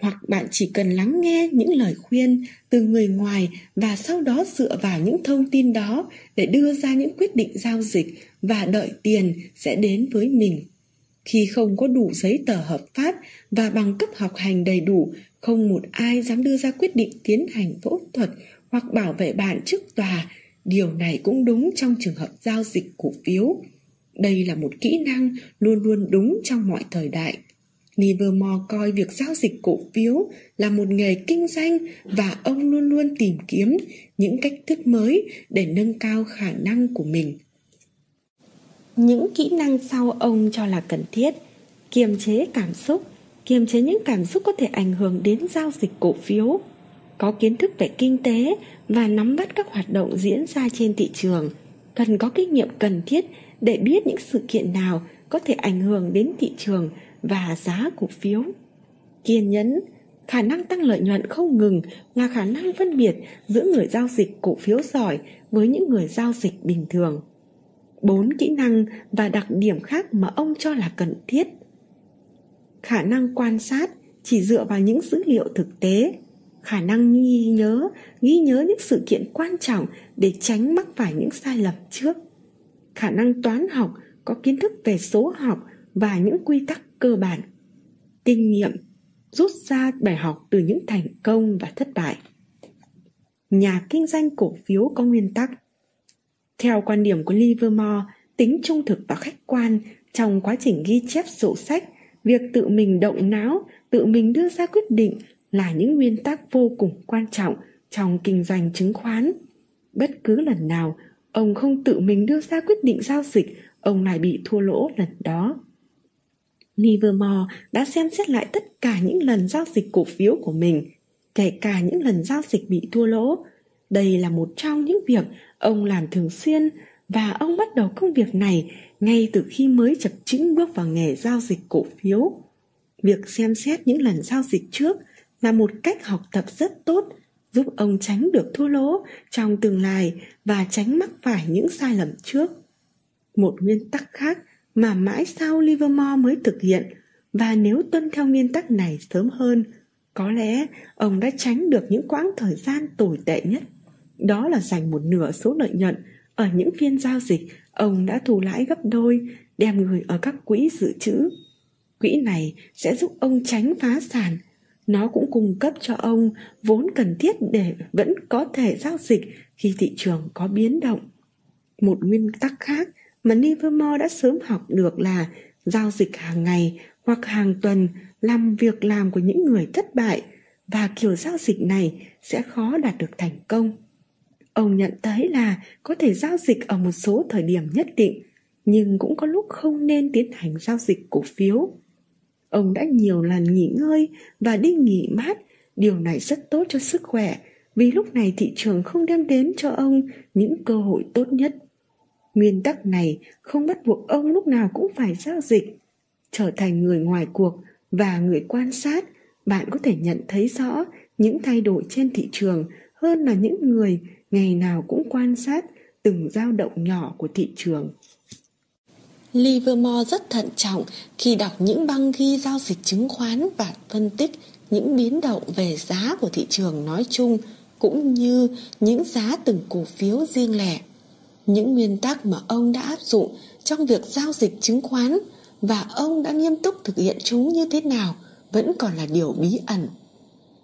hoặc bạn chỉ cần lắng nghe những lời khuyên từ người ngoài và sau đó dựa vào những thông tin đó để đưa ra những quyết định giao dịch và đợi tiền sẽ đến với mình khi không có đủ giấy tờ hợp pháp và bằng cấp học hành đầy đủ, không một ai dám đưa ra quyết định tiến hành phẫu thuật hoặc bảo vệ bạn trước tòa. Điều này cũng đúng trong trường hợp giao dịch cổ phiếu. Đây là một kỹ năng luôn luôn đúng trong mọi thời đại. Livermore coi việc giao dịch cổ phiếu là một nghề kinh doanh và ông luôn luôn tìm kiếm những cách thức mới để nâng cao khả năng của mình. Những kỹ năng sau ông cho là cần thiết, kiềm chế cảm xúc, kiềm chế những cảm xúc có thể ảnh hưởng đến giao dịch cổ phiếu, có kiến thức về kinh tế và nắm bắt các hoạt động diễn ra trên thị trường, cần có kinh nghiệm cần thiết để biết những sự kiện nào có thể ảnh hưởng đến thị trường và giá cổ phiếu. Kiên nhẫn, khả năng tăng lợi nhuận không ngừng là khả năng phân biệt giữa người giao dịch cổ phiếu giỏi với những người giao dịch bình thường. Bốn kỹ năng và đặc điểm khác mà ông cho là cần thiết. Khả năng quan sát chỉ dựa vào những dữ liệu thực tế. Khả năng ghi nhớ ghi nhớ những sự kiện quan trọng để tránh mắc phải những sai lầm trước. Khả năng toán học có kiến thức về số học và những quy tắc cơ bản kinh nghiệm rút ra bài học từ những thành công và thất bại nhà kinh doanh cổ phiếu có nguyên tắc theo quan điểm của Livermore, tính trung thực và khách quan trong quá trình ghi chép sổ sách, việc tự mình động não, tự mình đưa ra quyết định là những nguyên tắc vô cùng quan trọng trong kinh doanh chứng khoán. Bất cứ lần nào ông không tự mình đưa ra quyết định giao dịch, ông lại bị thua lỗ lần đó. Livermore đã xem xét lại tất cả những lần giao dịch cổ phiếu của mình, kể cả những lần giao dịch bị thua lỗ. Đây là một trong những việc Ông làm thường xuyên và ông bắt đầu công việc này ngay từ khi mới chập chững bước vào nghề giao dịch cổ phiếu. Việc xem xét những lần giao dịch trước là một cách học tập rất tốt giúp ông tránh được thua lỗ trong tương lai và tránh mắc phải những sai lầm trước. Một nguyên tắc khác mà mãi sau Livermore mới thực hiện. Và nếu tuân theo nguyên tắc này sớm hơn, có lẽ ông đã tránh được những quãng thời gian tồi tệ nhất. Đó là dành một nửa số lợi nhuận ở những phiên giao dịch ông đã thu lãi gấp đôi đem gửi ở các quỹ dự trữ. Quỹ này sẽ giúp ông tránh phá sản. Nó cũng cung cấp cho ông vốn cần thiết để vẫn có thể giao dịch khi thị trường có biến động. Một nguyên tắc khác mà Livermore đã sớm học được là giao dịch hàng ngày hoặc hàng tuần làm việc làm của những người thất bại và kiểu giao dịch này sẽ khó đạt được thành công Ông nhận thấy là có thể giao dịch ở một số thời điểm nhất định, nhưng cũng có lúc không nên tiến hành giao dịch cổ phiếu. Ông đã nhiều lần nghỉ ngơi và đi nghỉ mát, điều này rất tốt cho sức khỏe vì lúc này thị trường không đem đến cho ông những cơ hội tốt nhất. Nguyên tắc này không bắt buộc ông lúc nào cũng phải giao dịch. Trở thành người ngoài cuộc và người quan sát, bạn có thể nhận thấy rõ những thay đổi trên thị trường hơn là những người ngày nào cũng quan sát từng dao động nhỏ của thị trường. Livermore rất thận trọng khi đọc những băng ghi giao dịch chứng khoán và phân tích những biến động về giá của thị trường nói chung cũng như những giá từng cổ phiếu riêng lẻ. Những nguyên tắc mà ông đã áp dụng trong việc giao dịch chứng khoán và ông đã nghiêm túc thực hiện chúng như thế nào vẫn còn là điều bí ẩn.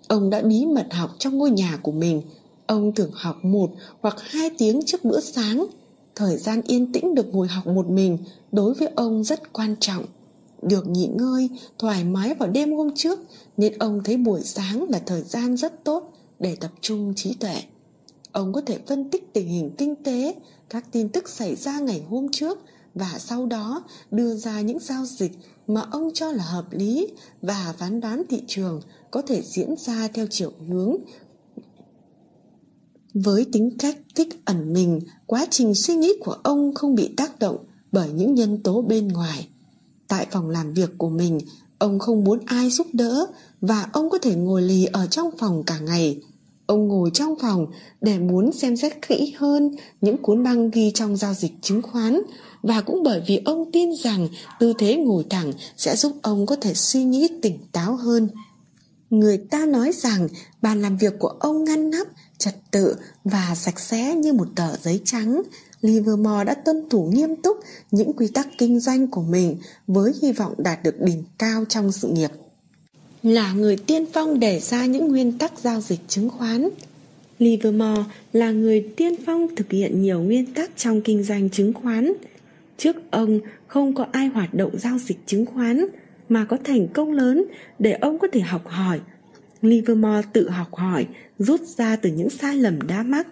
Ông đã bí mật học trong ngôi nhà của mình. Ông thường học một hoặc hai tiếng trước bữa sáng. Thời gian yên tĩnh được ngồi học một mình đối với ông rất quan trọng. Được nghỉ ngơi, thoải mái vào đêm hôm trước nên ông thấy buổi sáng là thời gian rất tốt để tập trung trí tuệ. Ông có thể phân tích tình hình kinh tế, các tin tức xảy ra ngày hôm trước và sau đó đưa ra những giao dịch mà ông cho là hợp lý và phán đoán thị trường có thể diễn ra theo chiều hướng với tính cách thích ẩn mình. Quá trình suy nghĩ của ông không bị tác động bởi những nhân tố bên ngoài. Tại phòng làm việc của mình ông không muốn ai giúp đỡ và ông có thể ngồi lì ở trong phòng cả ngày ông ngồi trong phòng để muốn xem xét kỹ hơn những cuốn băng ghi trong giao dịch chứng khoán. Và cũng bởi vì ông tin rằng tư thế ngồi thẳng sẽ giúp ông có thể suy nghĩ tỉnh táo hơn. Người ta nói rằng bàn làm việc của ông ngăn nắp, trật tự và sạch sẽ như một tờ giấy trắng. Livermore đã tuân thủ nghiêm túc những quy tắc kinh doanh của mình với hy vọng đạt được đỉnh cao trong sự nghiệp là người tiên phong đề ra những nguyên tắc giao dịch chứng khoán. Livermore là người tiên phong thực hiện nhiều nguyên tắc trong kinh doanh chứng khoán. Trước ông, không có ai hoạt động giao dịch chứng khoán mà có thành công lớn để ông có thể học hỏi. Livermore tự học hỏi, rút ra từ những sai lầm đã mắc.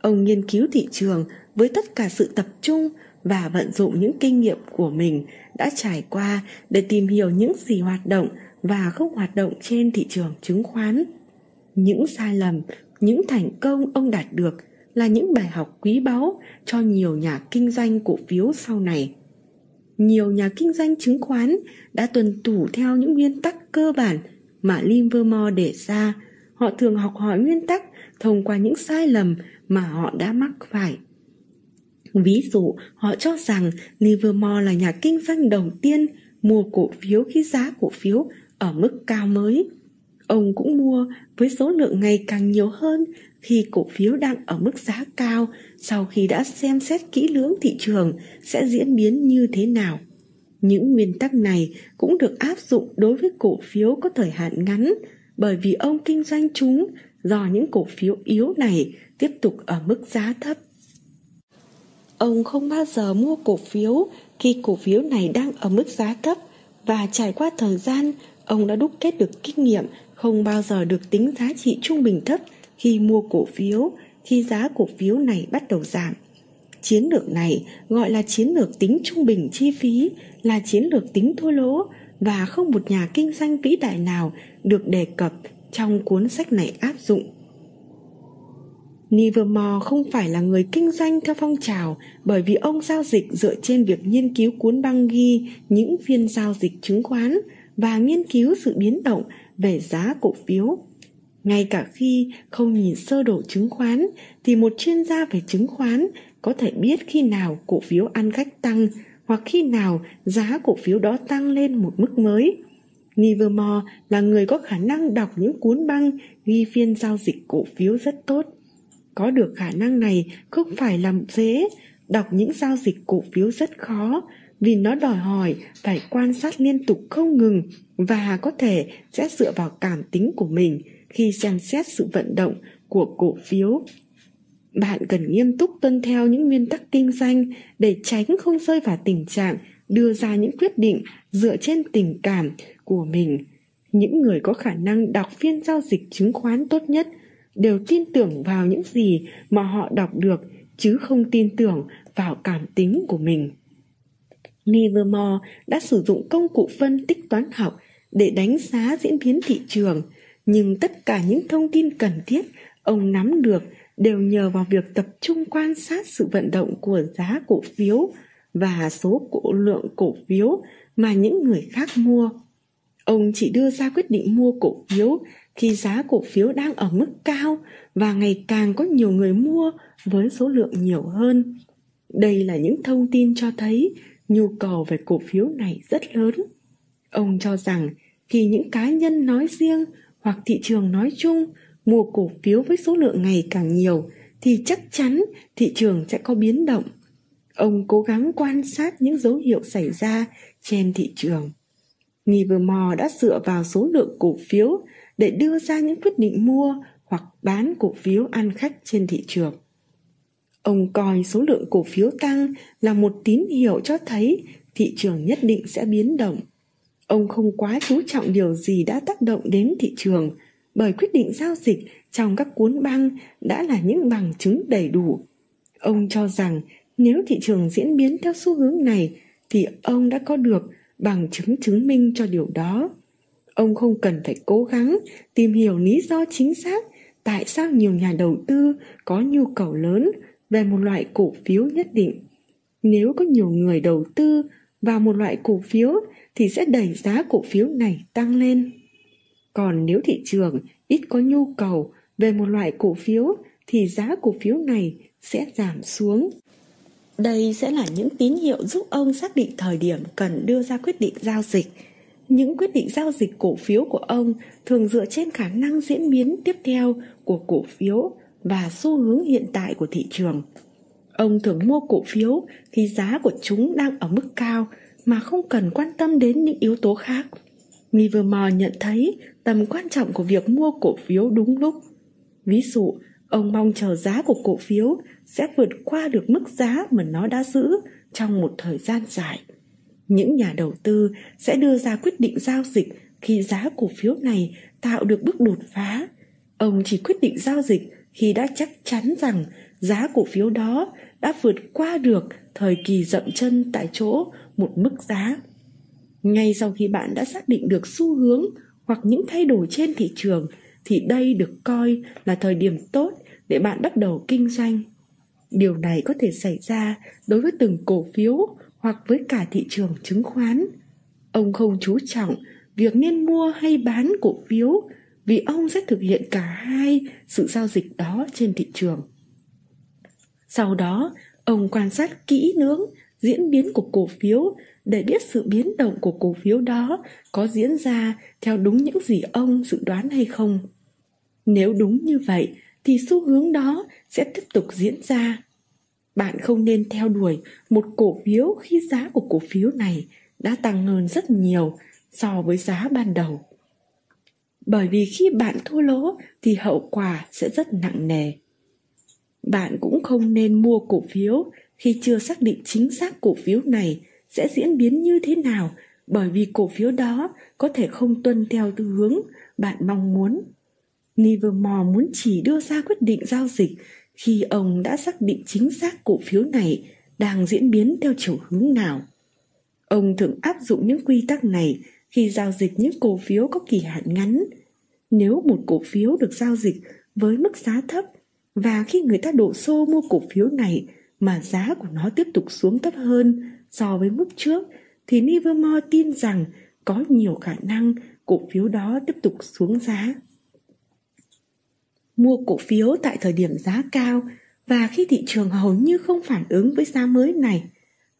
Ông nghiên cứu thị trường với tất cả sự tập trung và vận dụng những kinh nghiệm của mình đã trải qua để tìm hiểu những gì hoạt động và không hoạt động trên thị trường chứng khoán những sai lầm những thành công ông đạt được là những bài học quý báu cho nhiều nhà kinh doanh cổ phiếu sau này nhiều nhà kinh doanh chứng khoán đã tuân thủ theo những nguyên tắc cơ bản mà Livermore để ra. Họ thường học hỏi nguyên tắc thông qua những sai lầm mà họ đã mắc phải. Ví dụ, họ cho rằng Livermore là nhà kinh doanh đầu tiên mua cổ phiếu khi giá cổ phiếu ở mức cao mới. Ông cũng mua với số lượng ngày càng nhiều hơn khi cổ phiếu đang ở mức giá cao sau khi đã xem xét kỹ lưỡng thị trường sẽ diễn biến như thế nào. Những nguyên tắc này cũng được áp dụng đối với cổ phiếu có thời hạn ngắn, bởi vì ông kinh doanh chúng do những cổ phiếu yếu này tiếp tục ở mức giá thấp. Ông không bao giờ mua cổ phiếu khi cổ phiếu này đang ở mức giá thấp và trải qua thời gian ông đã đúc kết được kinh nghiệm không bao giờ được tính giá trị trung bình thấp khi mua cổ phiếu khi giá cổ phiếu này bắt đầu giảm. Chiến lược này gọi là chiến lược tính trung bình chi phí, là chiến lược tính thua lỗ và không một nhà kinh doanh vĩ đại nào được đề cập trong cuốn sách này áp dụng. Livermore không phải là người kinh doanh theo phong trào bởi vì ông giao dịch dựa trên việc nghiên cứu cuốn băng ghi những phiên giao dịch chứng khoán và nghiên cứu sự biến động về giá cổ phiếu ngay cả khi không nhìn sơ đồ chứng khoán thì một chuyên gia về chứng khoán có thể biết khi nào cổ phiếu ăn khách tăng hoặc khi nào giá cổ phiếu đó tăng lên một mức mới. Livermore là người có khả năng đọc những cuốn băng ghi phiên giao dịch cổ phiếu rất tốt. Có được khả năng này không phải làm dễ, đọc những giao dịch cổ phiếu rất khó vì nó đòi hỏi phải quan sát liên tục không ngừng và có thể sẽ dựa vào cảm tính của mình khi xem xét sự vận động của cổ phiếu bạn cần nghiêm túc tuân theo những nguyên tắc kinh doanh để tránh không rơi vào tình trạng đưa ra những quyết định dựa trên tình cảm của mình những người có khả năng đọc phiên giao dịch chứng khoán tốt nhất đều tin tưởng vào những gì mà họ đọc được, chứ không tin tưởng vào cảm tính của mình. Livermore đã sử dụng công cụ phân tích toán học để đánh giá diễn biến thị trường, nhưng tất cả những thông tin cần thiết ông nắm được đều nhờ vào việc tập trung quan sát sự vận động của giá cổ phiếu và số cổ lượng cổ phiếu mà những người khác mua. Ông chỉ đưa ra quyết định mua cổ phiếu khi giá cổ phiếu đang ở mức cao và ngày càng có nhiều người mua với số lượng nhiều hơn. Đây là những thông tin cho thấy nhu cầu về cổ phiếu này rất lớn. Ông cho rằng khi những cá nhân nói riêng hoặc thị trường nói chung mua cổ phiếu với số lượng ngày càng nhiều, thì chắc chắn thị trường sẽ có biến động. Ông cố gắng quan sát những dấu hiệu xảy ra trên thị trường. Livermore đã dựa vào số lượng cổ phiếu để đưa ra những quyết định mua hoặc bán cổ phiếu ăn khách trên thị trường. Ông coi số lượng cổ phiếu tăng là một tín hiệu cho thấy thị trường nhất định sẽ biến động. Ông không quá chú trọng điều gì đã tác động đến thị trường, bởi quyết định giao dịch trong các cuốn băng đã là những bằng chứng đầy đủ. Ông cho rằng nếu thị trường diễn biến theo xu hướng này thì ông đã có được bằng chứng chứng minh cho điều đó. Ông không cần phải cố gắng tìm hiểu lý do chính xác tại sao nhiều nhà đầu tư có nhu cầu lớn về một loại cổ phiếu nhất định. Nếu có nhiều người đầu tư vào một loại cổ phiếu thì sẽ đẩy giá cổ phiếu này tăng lên. Còn nếu thị trường ít có nhu cầu về một loại cổ phiếu thì giá cổ phiếu này sẽ giảm xuống. Đây sẽ là những tín hiệu giúp ông xác định thời điểm cần đưa ra quyết định giao dịch. Những quyết định giao dịch cổ phiếu của ông thường dựa trên khả năng diễn biến tiếp theo của cổ phiếu và xu hướng hiện tại của thị trường. Ông thường mua cổ phiếu khi giá của chúng đang ở mức cao mà không cần quan tâm đến những yếu tố khác. Livermore nhận thấy tầm quan trọng của việc mua cổ phiếu đúng lúc. Ví dụ, ông mong chờ giá của cổ phiếu sẽ vượt qua được mức giá mà nó đã giữ trong một thời gian dài. Những nhà đầu tư sẽ đưa ra quyết định giao dịch khi giá cổ phiếu này tạo được bước đột phá. Ông chỉ quyết định giao dịch khi đã chắc chắn rằng giá cổ phiếu đó đã vượt qua được thời kỳ dậm chân tại chỗ một mức giá. Ngay sau khi bạn đã xác định được xu hướng hoặc những thay đổi trên thị trường, thì đây được coi là thời điểm tốt để bạn bắt đầu kinh doanh. Điều này có thể xảy ra đối với từng cổ phiếu hoặc với cả thị trường chứng khoán. Ông không chú trọng việc nên mua hay bán cổ phiếu vì ông sẽ thực hiện cả hai sự giao dịch đó trên thị trường. Sau đó, ông quan sát kỹ lưỡng diễn biến của cổ phiếu để biết sự biến động của cổ phiếu đó có diễn ra theo đúng những gì ông dự đoán hay không. Nếu đúng như vậy thì xu hướng đó sẽ tiếp tục diễn ra. Bạn không nên theo đuổi một cổ phiếu khi giá của cổ phiếu này đã tăng hơn rất nhiều so với giá ban đầu bởi vì khi bạn thua lỗ, thì hậu quả sẽ rất nặng nề bạn cũng không nên mua cổ phiếu khi chưa xác định chính xác cổ phiếu này sẽ diễn biến như thế nào, bởi vì cổ phiếu đó có thể không tuân theo tư hướng bạn mong muốn Livermore muốn chỉ đưa ra quyết định giao dịch khi ông đã xác định chính xác cổ phiếu này đang diễn biến theo chiều hướng nào. Ông thường áp dụng những quy tắc này khi giao dịch những cổ phiếu có kỳ hạn ngắn. Nếu một cổ phiếu được giao dịch với mức giá thấp và khi người ta đổ xô mua cổ phiếu này mà giá của nó tiếp tục xuống thấp hơn so với mức trước, thì Livermore tin rằng có nhiều khả năng cổ phiếu đó tiếp tục xuống giá. Mua cổ phiếu tại thời điểm giá cao và khi thị trường hầu như không phản ứng với giá mới này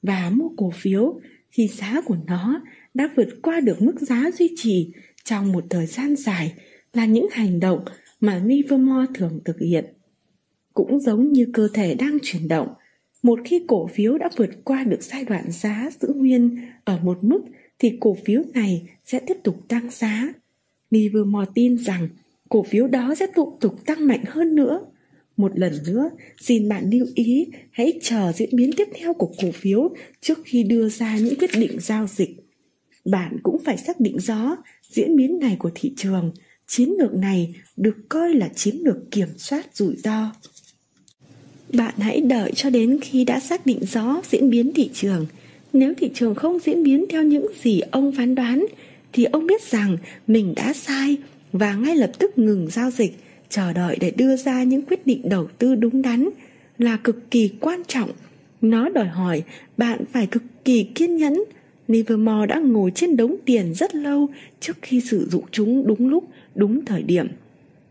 và mua cổ phiếu khi giá của nó đã vượt qua được mức giá duy trì trong một thời gian dài là những hành động mà Livermore thường thực hiện. Cũng giống như cơ thể đang chuyển động, một khi cổ phiếu đã vượt qua được giai đoạn giá giữ nguyên ở một mức thì cổ phiếu này sẽ tiếp tục tăng giá. Livermore tin rằng cổ phiếu đó sẽ tiếp tục tăng mạnh hơn nữa. Một lần nữa, xin bạn lưu ý hãy chờ diễn biến tiếp theo của cổ phiếu trước khi đưa ra những quyết định giao dịch bạn cũng phải xác định rõ diễn biến này của thị trường chiến lược này được coi là chiến lược kiểm soát rủi ro. Bạn hãy đợi cho đến khi đã xác định rõ diễn biến thị trường. Nếu thị trường không diễn biến theo những gì ông phán đoán, thì ông biết rằng mình đã sai và ngay lập tức ngừng giao dịch, chờ đợi để đưa ra những quyết định đầu tư đúng đắn là cực kỳ quan trọng. Nó đòi hỏi bạn phải cực kỳ kiên nhẫn. Livermore đã ngồi trên đống tiền rất lâu trước khi sử dụng chúng đúng lúc, đúng thời điểm.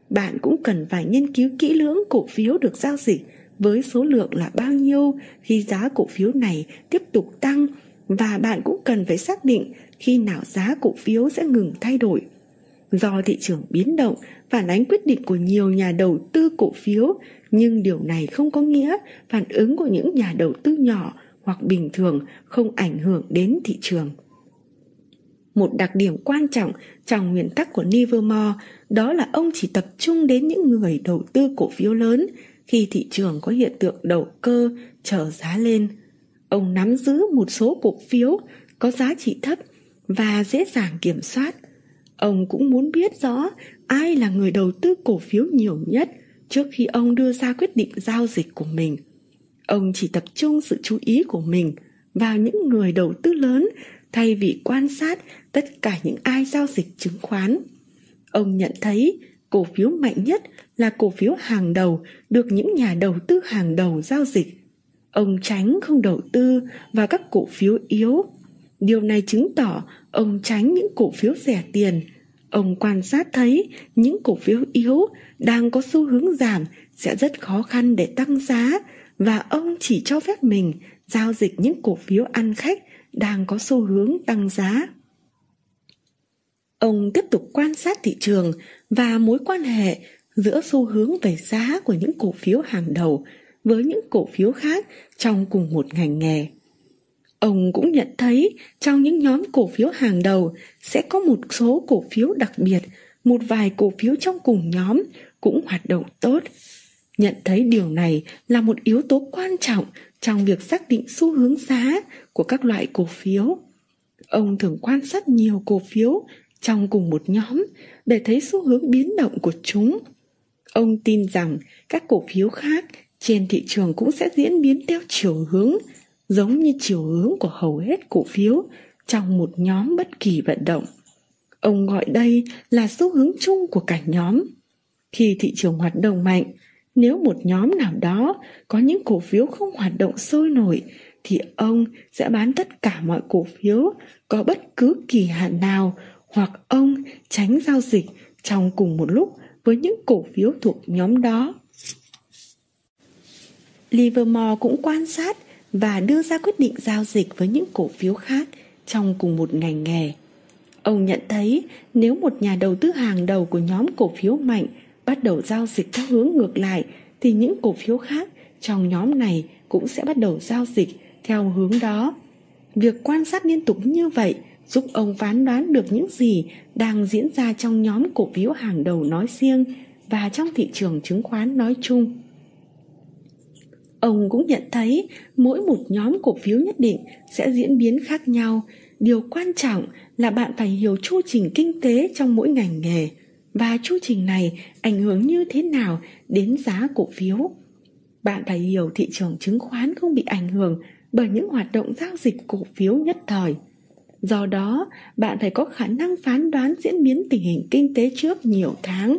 Bạn cũng cần phải nghiên cứu kỹ lưỡng cổ phiếu được giao dịch với số lượng là bao nhiêu khi giá cổ phiếu này tiếp tục tăng và bạn cũng cần phải xác định khi nào giá cổ phiếu sẽ ngừng thay đổi. Do thị trường biến động phản ánh quyết định của nhiều nhà đầu tư cổ phiếu, nhưng điều này không có nghĩa phản ứng của những nhà đầu tư nhỏ hoặc bình thường không ảnh hưởng đến thị trường. Một đặc điểm quan trọng trong nguyên tắc của Livermore đó là ông chỉ tập trung đến những người đầu tư cổ phiếu lớn khi thị trường có hiện tượng đầu cơ trở giá lên. Ông nắm giữ một số cổ phiếu có giá trị thấp và dễ dàng kiểm soát. Ông cũng muốn biết rõ ai là người đầu tư cổ phiếu nhiều nhất trước khi ông đưa ra quyết định giao dịch của mình. Ông chỉ tập trung sự chú ý của mình vào những người đầu tư lớn thay vì quan sát tất cả những ai giao dịch chứng khoán. Ông nhận thấy cổ phiếu mạnh nhất là cổ phiếu hàng đầu được những nhà đầu tư hàng đầu giao dịch. Ông tránh không đầu tư vào các cổ phiếu yếu. Điều này chứng tỏ ông tránh những cổ phiếu rẻ tiền. Ông quan sát thấy những cổ phiếu yếu đang có xu hướng giảm sẽ rất khó khăn để tăng giá và ông chỉ cho phép mình giao dịch những cổ phiếu ăn khách đang có xu hướng tăng giá. Ông tiếp tục quan sát thị trường và mối quan hệ giữa xu hướng về giá của những cổ phiếu hàng đầu với những cổ phiếu khác trong cùng một ngành nghề. Ông cũng nhận thấy trong những nhóm cổ phiếu hàng đầu sẽ có một số cổ phiếu đặc biệt, một vài cổ phiếu trong cùng nhóm cũng hoạt động tốt. Nhận thấy điều này là một yếu tố quan trọng trong việc xác định xu hướng giá của các loại cổ phiếu. Ông thường quan sát nhiều cổ phiếu trong cùng một nhóm để thấy xu hướng biến động của chúng. Ông tin rằng các cổ phiếu khác trên thị trường cũng sẽ diễn biến theo chiều hướng giống như chiều hướng của hầu hết cổ phiếu trong một nhóm bất kỳ vận động. Ông gọi đây là xu hướng chung của cả nhóm. Khi thị trường hoạt động mạnh, nếu một nhóm nào đó có những cổ phiếu không hoạt động sôi nổi, thì ông sẽ bán tất cả mọi cổ phiếu có bất cứ kỳ hạn nào, hoặc ông tránh giao dịch trong cùng một lúc với những cổ phiếu thuộc nhóm đó. Livermore cũng quan sát và đưa ra quyết định giao dịch với những cổ phiếu khác trong cùng một ngành nghề. Ông nhận thấy nếu một nhà đầu tư hàng đầu của nhóm cổ phiếu mạnh bắt đầu giao dịch theo hướng ngược lại, thì những cổ phiếu khác trong nhóm này cũng sẽ bắt đầu giao dịch theo hướng đó. Việc quan sát liên tục như vậy giúp ông phán đoán được những gì đang diễn ra trong nhóm cổ phiếu hàng đầu nói riêng và trong thị trường chứng khoán nói chung. Ông cũng nhận thấy mỗi một nhóm cổ phiếu nhất định sẽ diễn biến khác nhau. Điều quan trọng là bạn phải hiểu chu trình kinh tế trong mỗi ngành nghề và chu trình này ảnh hưởng như thế nào đến giá cổ phiếu. Bạn phải hiểu thị trường chứng khoán không bị ảnh hưởng bởi những hoạt động giao dịch cổ phiếu nhất thời. Do đó, bạn phải có khả năng phán đoán diễn biến tình hình kinh tế trước nhiều tháng.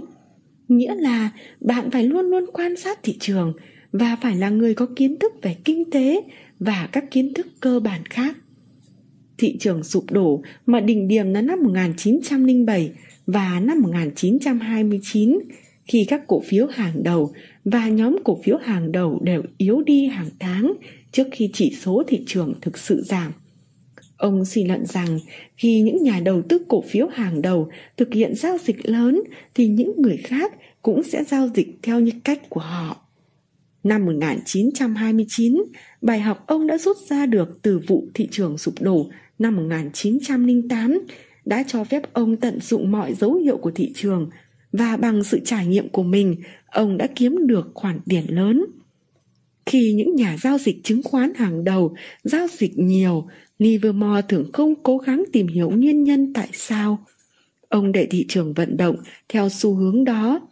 Nghĩa là bạn phải luôn luôn quan sát thị trường và phải là người có kiến thức về kinh tế và các kiến thức cơ bản khác. Thị trường sụp đổ mà đỉnh điểm là năm 1907 và năm 1929 khi các cổ phiếu hàng đầu và nhóm cổ phiếu hàng đầu đều yếu đi hàng tháng trước khi chỉ số thị trường thực sự giảm. Ông suy luận rằng khi những nhà đầu tư cổ phiếu hàng đầu thực hiện giao dịch lớn thì những người khác cũng sẽ giao dịch theo như cách của họ. Năm 1929, bài học ông đã rút ra được từ vụ thị trường sụp đổ năm 1908 đã cho phép ông tận dụng mọi dấu hiệu của thị trường và bằng sự trải nghiệm của mình, ông đã kiếm được khoản tiền lớn. Khi những nhà giao dịch chứng khoán hàng đầu giao dịch nhiều, Livermore thường không cố gắng tìm hiểu nguyên nhân tại sao. Ông để thị trường vận động theo xu hướng đó.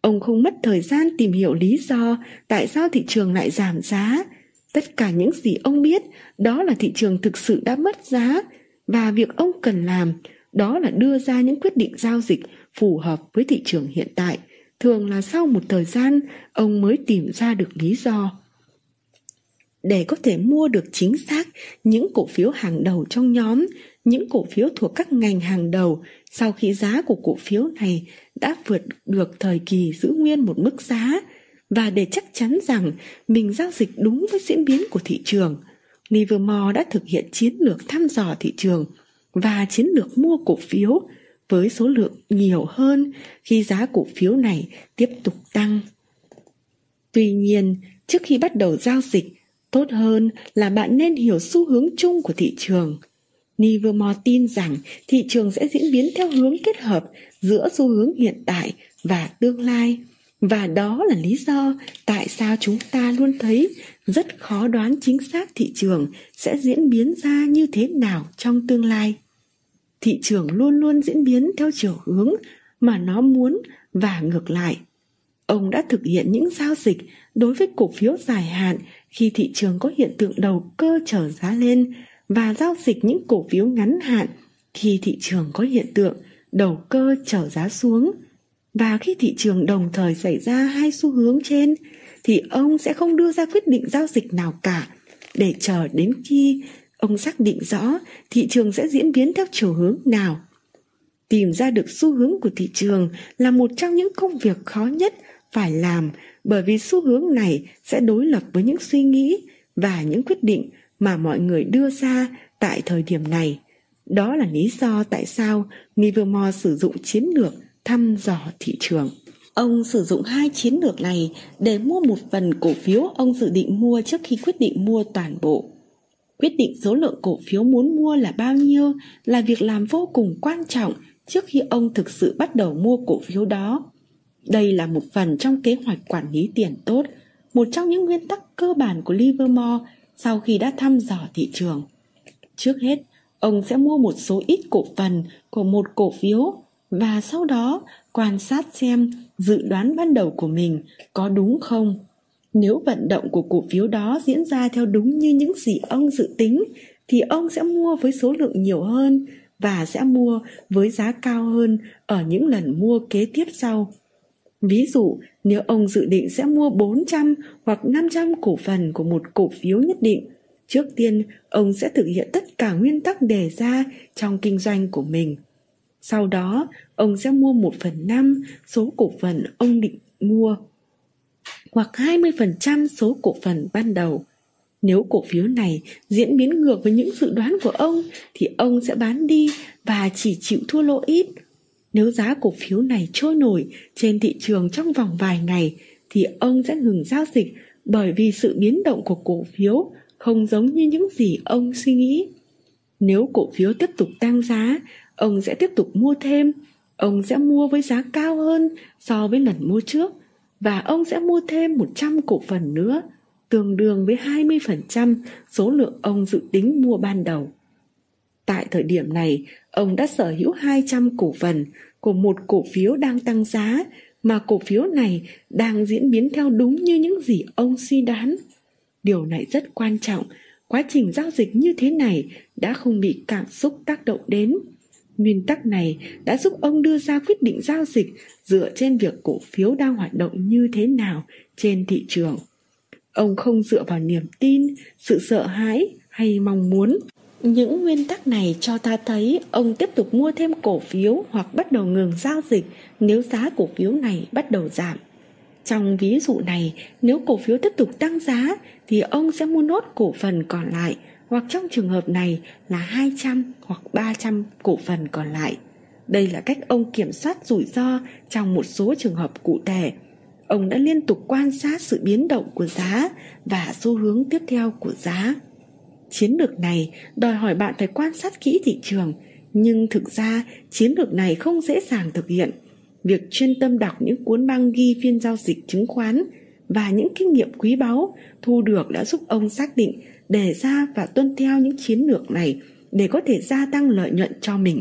Ông không mất thời gian tìm hiểu lý do tại sao thị trường lại giảm giá. Tất cả những gì ông biết đó là thị trường thực sự đã mất giá và việc ông cần làm đó là đưa ra những quyết định giao dịch phù hợp với thị trường hiện tại. Thường là sau một thời gian ông mới tìm ra được lý do để có thể mua được chính xác những cổ phiếu hàng đầu trong nhóm, những cổ phiếu thuộc các ngành hàng đầu sau khi giá của cổ phiếu này đã vượt được thời kỳ giữ nguyên một mức giá và để chắc chắn rằng mình giao dịch đúng với diễn biến của thị trường, Livermore đã thực hiện chiến lược thăm dò thị trường và chiến lược mua cổ phiếu với số lượng nhiều hơn khi giá cổ phiếu này tiếp tục tăng. Tuy nhiên, trước khi bắt đầu giao dịch, tốt hơn là bạn nên hiểu xu hướng chung của thị trường. Livermore tin rằng thị trường sẽ diễn biến theo hướng kết hợp giữa xu hướng hiện tại và tương lai. Và đó là lý do tại sao chúng ta luôn thấy rất khó đoán chính xác thị trường sẽ diễn biến ra như thế nào trong tương lai. Thị trường luôn luôn diễn biến theo chiều hướng mà nó muốn và ngược lại. Ông đã thực hiện những giao dịch đối với cổ phiếu dài hạn khi thị trường có hiện tượng đầu cơ trở giá lên và giao dịch những cổ phiếu ngắn hạn khi thị trường có hiện tượng đầu cơ trở giá xuống. Và khi thị trường đồng thời xảy ra hai xu hướng trên, thì ông sẽ không đưa ra quyết định giao dịch nào cả để chờ đến khi ông xác định rõ thị trường sẽ diễn biến theo chiều hướng nào. Tìm ra được xu hướng của thị trường là một trong những công việc khó nhất phải làm, bởi vì xu hướng này sẽ đối lập với những suy nghĩ và những quyết định mà mọi người đưa ra tại thời điểm này. Đó là lý do tại sao Livermore sử dụng chiến lược thăm dò thị trường. Ông sử dụng hai chiến lược này để mua một phần cổ phiếu ông dự định mua trước khi quyết định mua toàn bộ. Quyết định số lượng cổ phiếu muốn mua là bao nhiêu là việc làm vô cùng quan trọng trước khi ông thực sự bắt đầu mua cổ phiếu đó. Đây là một phần trong kế hoạch quản lý tiền tốt, một trong những nguyên tắc cơ bản của Livermore sau khi đã thăm dò thị trường. Trước hết, ông sẽ mua một số ít cổ phần của một cổ phiếu và sau đó quan sát xem dự đoán ban đầu của mình có đúng không. Nếu vận động của cổ phiếu đó diễn ra theo đúng như những gì ông dự tính thì ông sẽ mua với số lượng nhiều hơn và sẽ mua với giá cao hơn ở những lần mua kế tiếp sau. Ví dụ, nếu ông dự định sẽ mua 400 hoặc 500 cổ phần của một cổ phiếu nhất định, trước tiên ông sẽ thực hiện tất cả nguyên tắc đề ra trong kinh doanh của mình. Sau đó, ông sẽ mua 1 phần 5 số cổ phần ông định mua hoặc 20% số cổ phần ban đầu. Nếu cổ phiếu này diễn biến ngược với những dự đoán của ông thì ông sẽ bán đi và chỉ chịu thua lỗ ít nếu giá cổ phiếu này trôi nổi trên thị trường trong vòng vài ngày thì ông sẽ ngừng giao dịch bởi vì sự biến động của cổ phiếu không giống như những gì ông suy nghĩ. Nếu cổ phiếu tiếp tục tăng giá, ông sẽ tiếp tục mua thêm. Ông sẽ mua với giá cao hơn so với lần mua trước và ông sẽ mua thêm 100 cổ phần nữa, tương đương với 20% số lượng ông dự tính mua ban đầu. Tại thời điểm này, ông đã sở hữu 200 cổ phần của một cổ phiếu đang tăng giá mà cổ phiếu này đang diễn biến theo đúng như những gì ông suy đoán. Điều này rất quan trọng, quá trình giao dịch như thế này đã không bị cảm xúc tác động đến. Nguyên tắc này đã giúp ông đưa ra quyết định giao dịch dựa trên việc cổ phiếu đang hoạt động như thế nào trên thị trường. Ông không dựa vào niềm tin, sự sợ hãi hay mong muốn những nguyên tắc này cho ta thấy ông tiếp tục mua thêm cổ phiếu hoặc bắt đầu ngừng giao dịch nếu giá cổ phiếu này bắt đầu giảm. Trong ví dụ này, nếu cổ phiếu tiếp tục tăng giá thì ông sẽ mua nốt cổ phần còn lại hoặc trong trường hợp này là 200 hoặc 300 cổ phần còn lại. Đây là cách ông kiểm soát rủi ro trong một số trường hợp cụ thể. Ông đã liên tục quan sát sự biến động của giá và xu hướng tiếp theo của giá. Chiến lược này đòi hỏi bạn phải quan sát kỹ thị trường, nhưng thực ra chiến lược này không dễ dàng thực hiện. Việc chuyên tâm đọc những cuốn băng ghi phiên giao dịch chứng khoán và những kinh nghiệm quý báu thu được đã giúp ông xác định, đề ra và tuân theo những chiến lược này để có thể gia tăng lợi nhuận cho mình.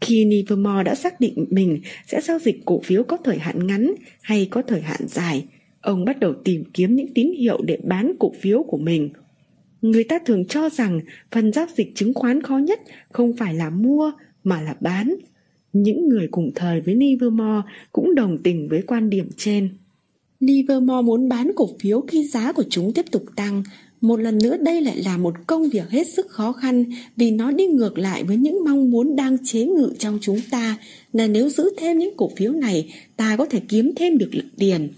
Khi Livermore đã xác định mình sẽ giao dịch cổ phiếu có thời hạn ngắn hay có thời hạn dài, ông bắt đầu tìm kiếm những tín hiệu để bán cổ phiếu của mình. Người ta thường cho rằng phần giao dịch chứng khoán khó nhất không phải là mua mà là bán. Những người cùng thời với Livermore cũng đồng tình với quan điểm trên. Livermore muốn bán cổ phiếu khi giá của chúng tiếp tục tăng. Một lần nữa đây lại là một công việc hết sức khó khăn vì nó đi ngược lại với những mong muốn đang chế ngự trong chúng ta là nếu giữ thêm những cổ phiếu này ta có thể kiếm thêm được lực tiền.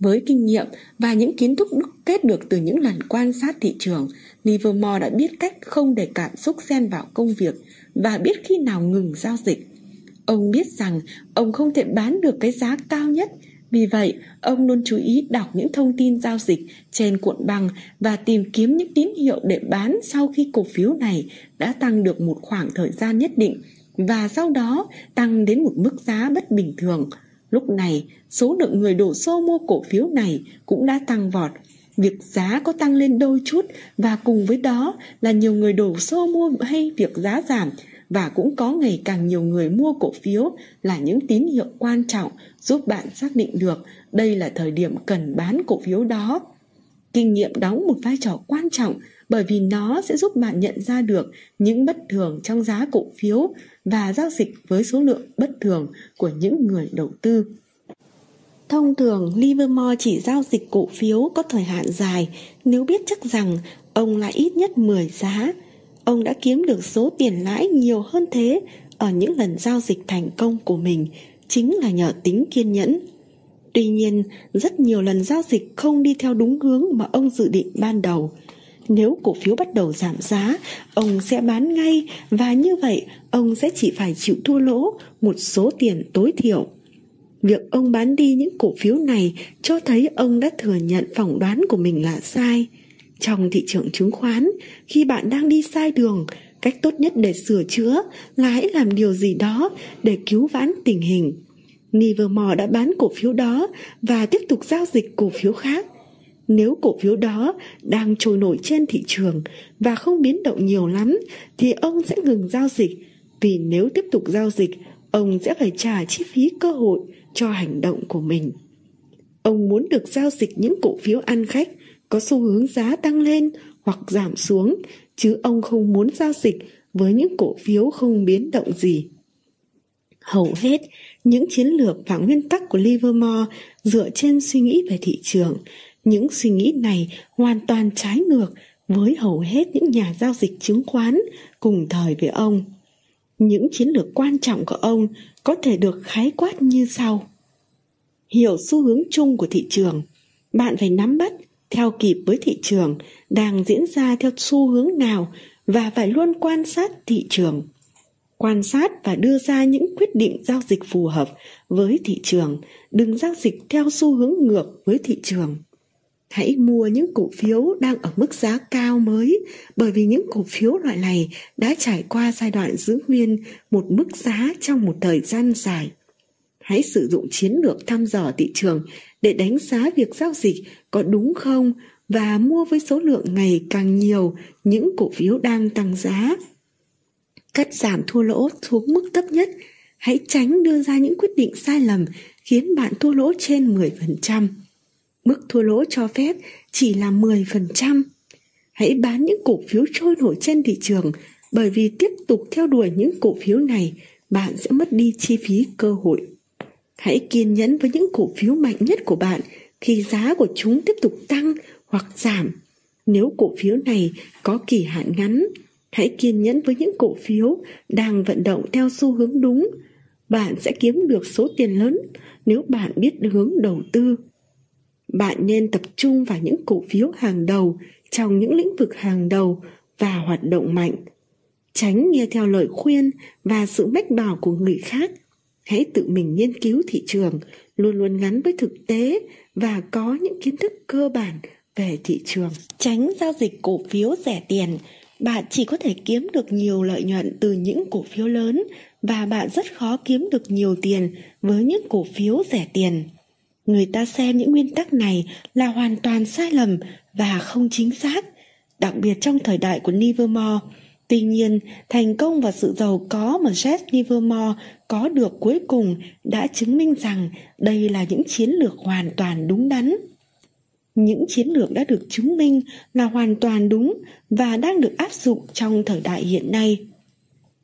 Với kinh nghiệm và những kiến thức đúc kết được từ những lần quan sát thị trường, Livermore đã biết cách không để cảm xúc xen vào công việc và biết khi nào ngừng giao dịch. Ông biết rằng ông không thể bán được cái giá cao nhất vì vậy, ông luôn chú ý đọc những thông tin giao dịch trên cuộn băng và tìm kiếm những tín hiệu để bán sau khi cổ phiếu này đã tăng được một khoảng thời gian nhất định và sau đó tăng đến một mức giá bất bình thường. Lúc này, số lượng người đổ xô mua cổ phiếu này cũng đã tăng vọt. Việc giá có tăng lên đôi chút và cùng với đó là nhiều người đổ xô mua hay việc giá giảm và cũng có ngày càng nhiều người mua cổ phiếu là những tín hiệu quan trọng giúp bạn xác định được đây là thời điểm cần bán cổ phiếu đó. Kinh nghiệm đóng một vai trò quan trọng bởi vì nó sẽ giúp bạn nhận ra được những bất thường trong giá cổ phiếu và giao dịch với số lượng bất thường của những người đầu tư. Thông thường, Livermore chỉ giao dịch cổ phiếu có thời hạn dài nếu biết chắc rằng ông lại ít nhất 10 giá ông đã kiếm được số tiền lãi nhiều hơn thế ở những lần giao dịch thành công của mình chính là nhờ tính kiên nhẫn. Tuy nhiên, rất nhiều lần giao dịch không đi theo đúng hướng mà ông dự định ban đầu. Nếu cổ phiếu bắt đầu giảm giá, ông sẽ bán ngay và như vậy ông sẽ chỉ phải chịu thua lỗ một số tiền tối thiểu. Việc ông bán đi những cổ phiếu này cho thấy ông đã thừa nhận phỏng đoán của mình là sai – trong thị trường chứng khoán, khi bạn đang đi sai đường, cách tốt nhất để sửa chữa là hãy làm điều gì đó để cứu vãn tình hình. Livermore đã bán cổ phiếu đó và tiếp tục giao dịch cổ phiếu khác. Nếu cổ phiếu đó đang trôi nổi trên thị trường và không biến động nhiều lắm thì ông sẽ ngừng giao dịch vì nếu tiếp tục giao dịch ông sẽ phải trả chi phí cơ hội cho hành động của mình. Ông muốn được giao dịch những cổ phiếu ăn khách có xu hướng giá tăng lên hoặc giảm xuống, chứ ông không muốn giao dịch với những cổ phiếu không biến động gì. Hầu hết, những chiến lược và nguyên tắc của Livermore dựa trên suy nghĩ về thị trường. Những suy nghĩ này hoàn toàn trái ngược với hầu hết những nhà giao dịch chứng khoán cùng thời với ông. Những chiến lược quan trọng của ông có thể được khái quát như sau. Hiểu xu hướng chung của thị trường, bạn phải nắm bắt theo kịp với thị trường, đang diễn ra theo xu hướng nào và phải luôn quan sát thị trường. Quan sát và đưa ra những quyết định giao dịch phù hợp với thị trường, đừng giao dịch theo xu hướng ngược với thị trường. Hãy mua những cổ phiếu đang ở mức giá cao mới, bởi vì những cổ phiếu loại này đã trải qua giai đoạn giữ nguyên một mức giá trong một thời gian dài. Hãy sử dụng chiến lược thăm dò thị trường để đánh giá việc giao dịch có đúng không và mua với số lượng ngày càng nhiều những cổ phiếu đang tăng giá. Cắt giảm thua lỗ xuống mức thấp nhất, hãy tránh đưa ra những quyết định sai lầm khiến bạn thua lỗ trên 10%. Mức thua lỗ cho phép chỉ là 10%. Hãy bán những cổ phiếu trôi nổi trên thị trường bởi vì tiếp tục theo đuổi những cổ phiếu này, bạn sẽ mất đi chi phí cơ hội. Hãy kiên nhẫn với những cổ phiếu mạnh nhất của bạn khi giá của chúng tiếp tục tăng hoặc giảm. Nếu cổ phiếu này có kỳ hạn ngắn, hãy kiên nhẫn với những cổ phiếu đang vận động theo xu hướng đúng. Bạn sẽ kiếm được số tiền lớn nếu bạn biết hướng đầu tư. Bạn nên tập trung vào những cổ phiếu hàng đầu trong những lĩnh vực hàng đầu và hoạt động mạnh. Tránh nghe theo lời khuyên và sự mách bảo của người khác hãy tự mình nghiên cứu thị trường, luôn luôn gắn với thực tế và có những kiến thức cơ bản về thị trường. Tránh giao dịch cổ phiếu rẻ tiền. Bạn chỉ có thể kiếm được nhiều lợi nhuận từ những cổ phiếu lớn và bạn rất khó kiếm được nhiều tiền với những cổ phiếu rẻ tiền. Người ta xem những nguyên tắc này là hoàn toàn sai lầm và không chính xác, đặc biệt trong thời đại của livermore. Tuy nhiên, thành công và sự giàu có mà Jess Livermore có được cuối cùng đã chứng minh rằng đây là những chiến lược hoàn toàn đúng đắn. Những chiến lược đã được chứng minh là hoàn toàn đúng và đang được áp dụng trong thời đại hiện nay.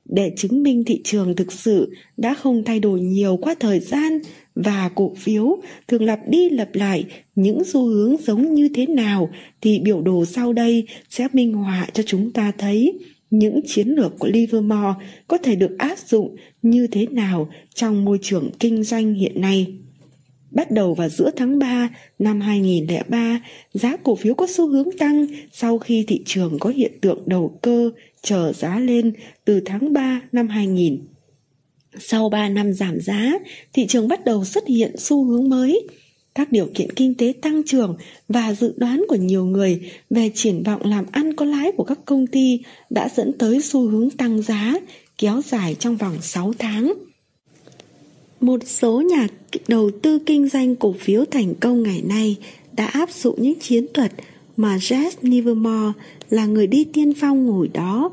Để chứng minh thị trường thực sự đã không thay đổi nhiều qua thời gian và cổ phiếu thường lặp đi lặp lại những xu hướng giống như thế nào thì biểu đồ sau đây sẽ minh họa cho chúng ta thấy những chiến lược của Livermore có thể được áp dụng như thế nào trong môi trường kinh doanh hiện nay. Bắt đầu vào giữa tháng 3 năm 2003, giá cổ phiếu có xu hướng tăng sau khi thị trường có hiện tượng đầu cơ chờ giá lên từ tháng 3 năm 2000. Sau 3 năm giảm giá, thị trường bắt đầu xuất hiện xu hướng mới. Các điều kiện kinh tế tăng trưởng và dự đoán của nhiều người về triển vọng làm ăn có lãi của các công ty đã dẫn tới xu hướng tăng giá kéo dài trong vòng 6 tháng. Một số nhà đầu tư kinh doanh cổ phiếu thành công ngày nay đã áp dụng những chiến thuật mà Jess Livermore là người đi tiên phong ngồi đó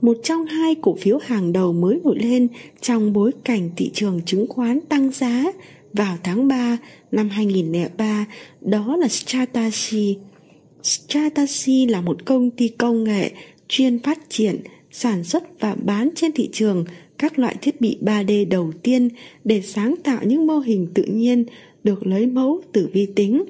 một trong hai cổ phiếu hàng đầu mới nổi lên trong bối cảnh thị trường chứng khoán tăng giá vào tháng 3 năm 2003, đó là Stratacy. Stratacy là một công ty công nghệ chuyên phát triển, sản xuất và bán trên thị trường các loại thiết bị 3D đầu tiên để sáng tạo những mô hình tự nhiên được lấy mẫu từ vi tính.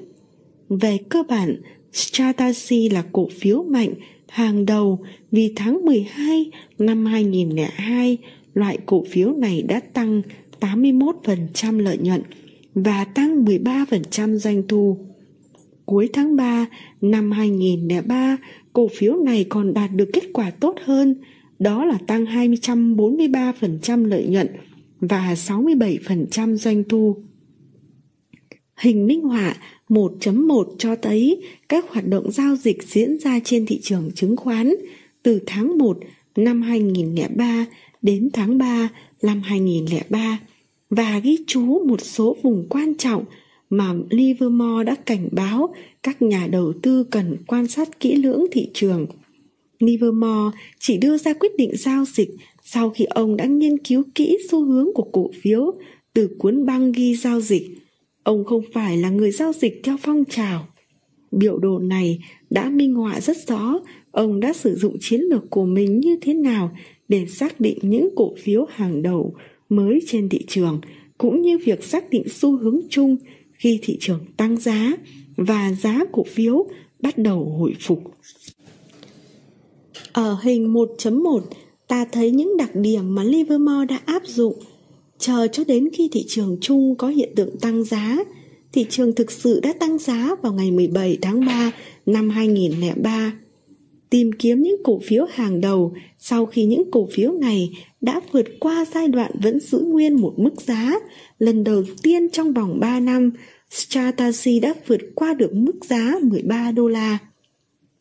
Về cơ bản, Stratacy là cổ phiếu mạnh hàng đầu vì tháng 12 năm 2002, loại cổ phiếu này đã tăng 81% lợi nhuận và tăng 13% doanh thu. Cuối tháng 3 năm 2003, cổ phiếu này còn đạt được kết quả tốt hơn, đó là tăng 243% lợi nhuận và 67% doanh thu. Hình minh họa 1.1 cho thấy các hoạt động giao dịch diễn ra trên thị trường chứng khoán từ tháng 1 năm 2003 đến tháng 3 năm 2003 và ghi chú một số vùng quan trọng mà Livermore đã cảnh báo các nhà đầu tư cần quan sát kỹ lưỡng thị trường. Livermore chỉ đưa ra quyết định giao dịch sau khi ông đã nghiên cứu kỹ xu hướng của cổ phiếu từ cuốn băng ghi giao dịch Ông không phải là người giao dịch theo phong trào. Biểu đồ này đã minh họa rất rõ ông đã sử dụng chiến lược của mình như thế nào để xác định những cổ phiếu hàng đầu mới trên thị trường cũng như việc xác định xu hướng chung khi thị trường tăng giá và giá cổ phiếu bắt đầu hồi phục. Ở hình 1.1, ta thấy những đặc điểm mà Livermore đã áp dụng Chờ cho đến khi thị trường chung có hiện tượng tăng giá, thị trường thực sự đã tăng giá vào ngày 17 tháng 3 năm 2003. Tìm kiếm những cổ phiếu hàng đầu sau khi những cổ phiếu này đã vượt qua giai đoạn vẫn giữ nguyên một mức giá, lần đầu tiên trong vòng 3 năm, Stratasy đã vượt qua được mức giá 13 đô la.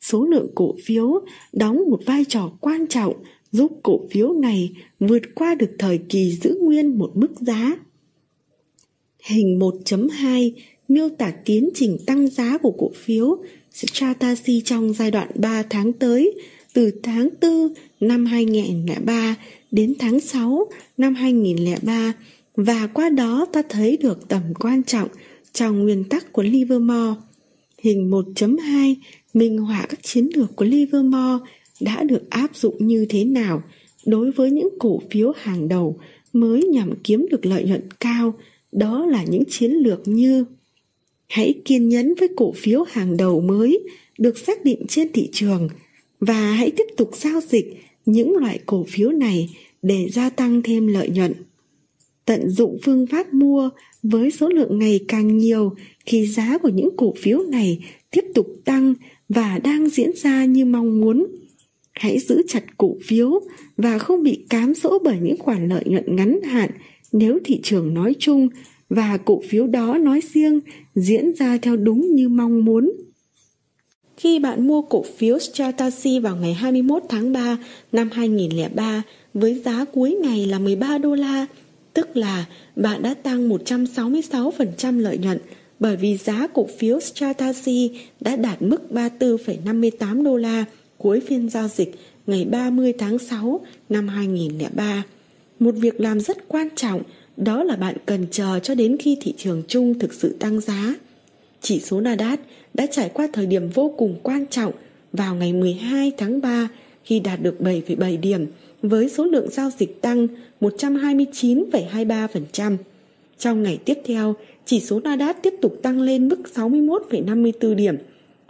Số lượng cổ phiếu đóng một vai trò quan trọng giúp cổ phiếu này vượt qua được thời kỳ giữ nguyên một mức giá. Hình 1.2 miêu tả tiến trình tăng giá của cổ phiếu Stratasy trong giai đoạn 3 tháng tới, từ tháng 4 năm 2003 đến tháng 6 năm 2003 và qua đó ta thấy được tầm quan trọng trong nguyên tắc của Livermore. Hình 1.2 minh họa các chiến lược của Livermore đã được áp dụng như thế nào đối với những cổ phiếu hàng đầu mới nhằm kiếm được lợi nhuận cao đó là những chiến lược như hãy kiên nhẫn với cổ phiếu hàng đầu mới được xác định trên thị trường và hãy tiếp tục giao dịch những loại cổ phiếu này để gia tăng thêm lợi nhuận. Tận dụng phương pháp mua với số lượng ngày càng nhiều khi giá của những cổ phiếu này tiếp tục tăng và đang diễn ra như mong muốn. Hãy giữ chặt cổ phiếu và không bị cám dỗ bởi những khoản lợi nhuận ngắn hạn nếu thị trường nói chung và cổ phiếu đó nói riêng diễn ra theo đúng như mong muốn. Khi bạn mua cổ phiếu Stratasy vào ngày 21 tháng 3 năm 2003 với giá cuối ngày là 13 đô la, tức là bạn đã tăng 166% lợi nhuận bởi vì giá cổ phiếu Stratasy đã đạt mức 34,58 đô la cuối phiên giao dịch ngày 30 tháng 6 năm 2003. Một việc làm rất quan trọng đó là bạn cần chờ cho đến khi thị trường chung thực sự tăng giá. Chỉ số Nasdaq đã trải qua thời điểm vô cùng quan trọng vào ngày 12 tháng 3 khi đạt được 7,7 điểm với số lượng giao dịch tăng 129,23%. Trong ngày tiếp theo, chỉ số Nasdaq tiếp tục tăng lên mức 61,54 điểm,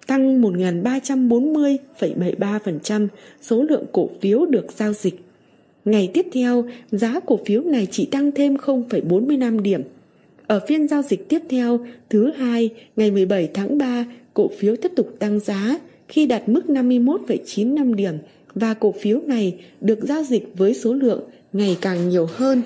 tăng 1.340,73% số lượng cổ phiếu được giao dịch. Ngày tiếp theo, giá cổ phiếu này chỉ tăng thêm 0,45 điểm. Ở phiên giao dịch tiếp theo, thứ hai, ngày 17 tháng 3, cổ phiếu tiếp tục tăng giá khi đạt mức 51,95 điểm và cổ phiếu này được giao dịch với số lượng ngày càng nhiều hơn.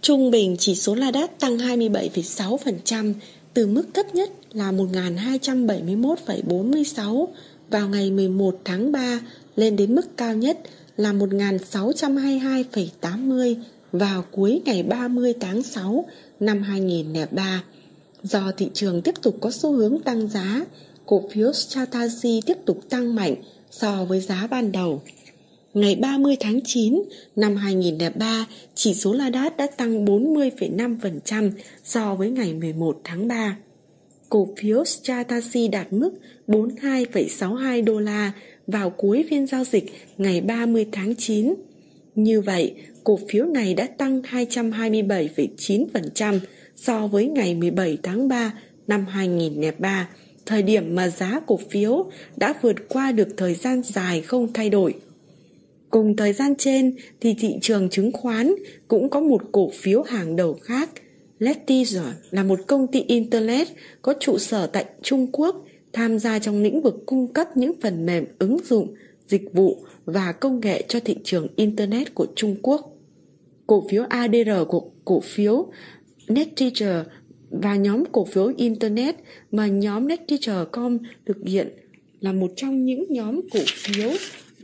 Trung bình chỉ số Ladat tăng 27,6% từ mức thấp nhất là 1.271,46 vào ngày 11 tháng 3 lên đến mức cao nhất là 1.622,80 vào cuối ngày 30 tháng 6 năm 2003. Do thị trường tiếp tục có xu hướng tăng giá, cổ phiếu Stratasi tiếp tục tăng mạnh so với giá ban đầu. Ngày 30 tháng 9 năm 2003, chỉ số Nasdaq đã tăng 40,5% so với ngày 11 tháng 3. Cổ phiếu Stratasi đạt mức 42,62 đô la vào cuối phiên giao dịch ngày 30 tháng 9. Như vậy, cổ phiếu này đã tăng 227,9% so với ngày 17 tháng 3 năm 2003, thời điểm mà giá cổ phiếu đã vượt qua được thời gian dài không thay đổi. Cùng thời gian trên thì thị trường chứng khoán cũng có một cổ phiếu hàng đầu khác. Letizer là một công ty Internet có trụ sở tại Trung Quốc tham gia trong lĩnh vực cung cấp những phần mềm ứng dụng, dịch vụ và công nghệ cho thị trường Internet của Trung Quốc. Cổ phiếu ADR của cổ phiếu NetTeacher và nhóm cổ phiếu Internet mà nhóm NetTeacher.com thực hiện là một trong những nhóm cổ phiếu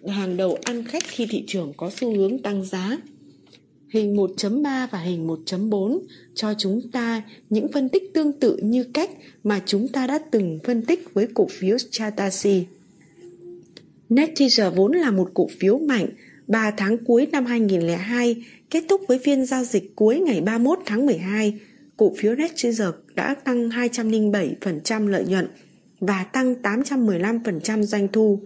hàng đầu ăn khách khi thị trường có xu hướng tăng giá. Hình 1.3 và hình 1.4 cho chúng ta những phân tích tương tự như cách mà chúng ta đã từng phân tích với cổ phiếu Chatasi. Netteaser vốn là một cổ phiếu mạnh 3 tháng cuối năm 2002 kết thúc với phiên giao dịch cuối ngày 31 tháng 12 cổ phiếu Netteaser đã tăng 207% lợi nhuận và tăng 815% doanh thu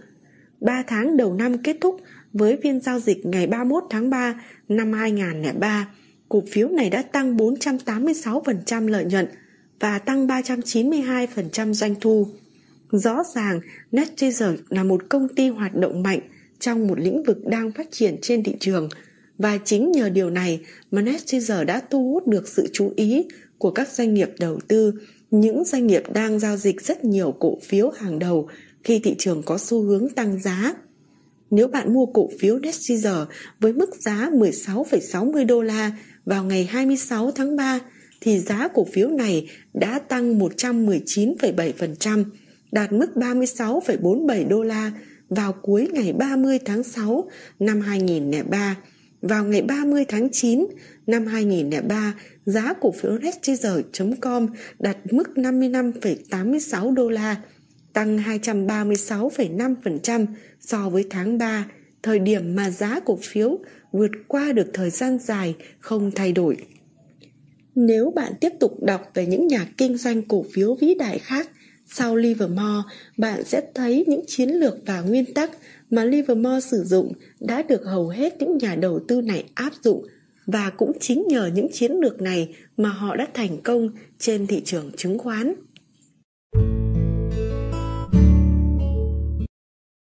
3 tháng đầu năm kết thúc với phiên giao dịch ngày 31 tháng 3 năm 2003, cổ phiếu này đã tăng 486% lợi nhuận và tăng 392% doanh thu. Rõ ràng, NetTrader là một công ty hoạt động mạnh trong một lĩnh vực đang phát triển trên thị trường và chính nhờ điều này mà NetTrader đã thu hút được sự chú ý của các doanh nghiệp đầu tư, những doanh nghiệp đang giao dịch rất nhiều cổ phiếu hàng đầu khi thị trường có xu hướng tăng giá. Nếu bạn mua cổ phiếu Netcaesar với mức giá 16,60 đô la vào ngày 26 tháng 3 thì giá cổ phiếu này đã tăng 119,7%, đạt mức 36,47 đô la vào cuối ngày 30 tháng 6 năm 2003. Vào ngày 30 tháng 9 năm 2003, giá cổ phiếu Netcaesar.com đạt mức 55,86 đô la, tăng 236,5% so với tháng 3, thời điểm mà giá cổ phiếu vượt qua được thời gian dài không thay đổi. Nếu bạn tiếp tục đọc về những nhà kinh doanh cổ phiếu vĩ đại khác sau Livermore, bạn sẽ thấy những chiến lược và nguyên tắc mà Livermore sử dụng đã được hầu hết những nhà đầu tư này áp dụng và cũng chính nhờ những chiến lược này mà họ đã thành công trên thị trường chứng khoán.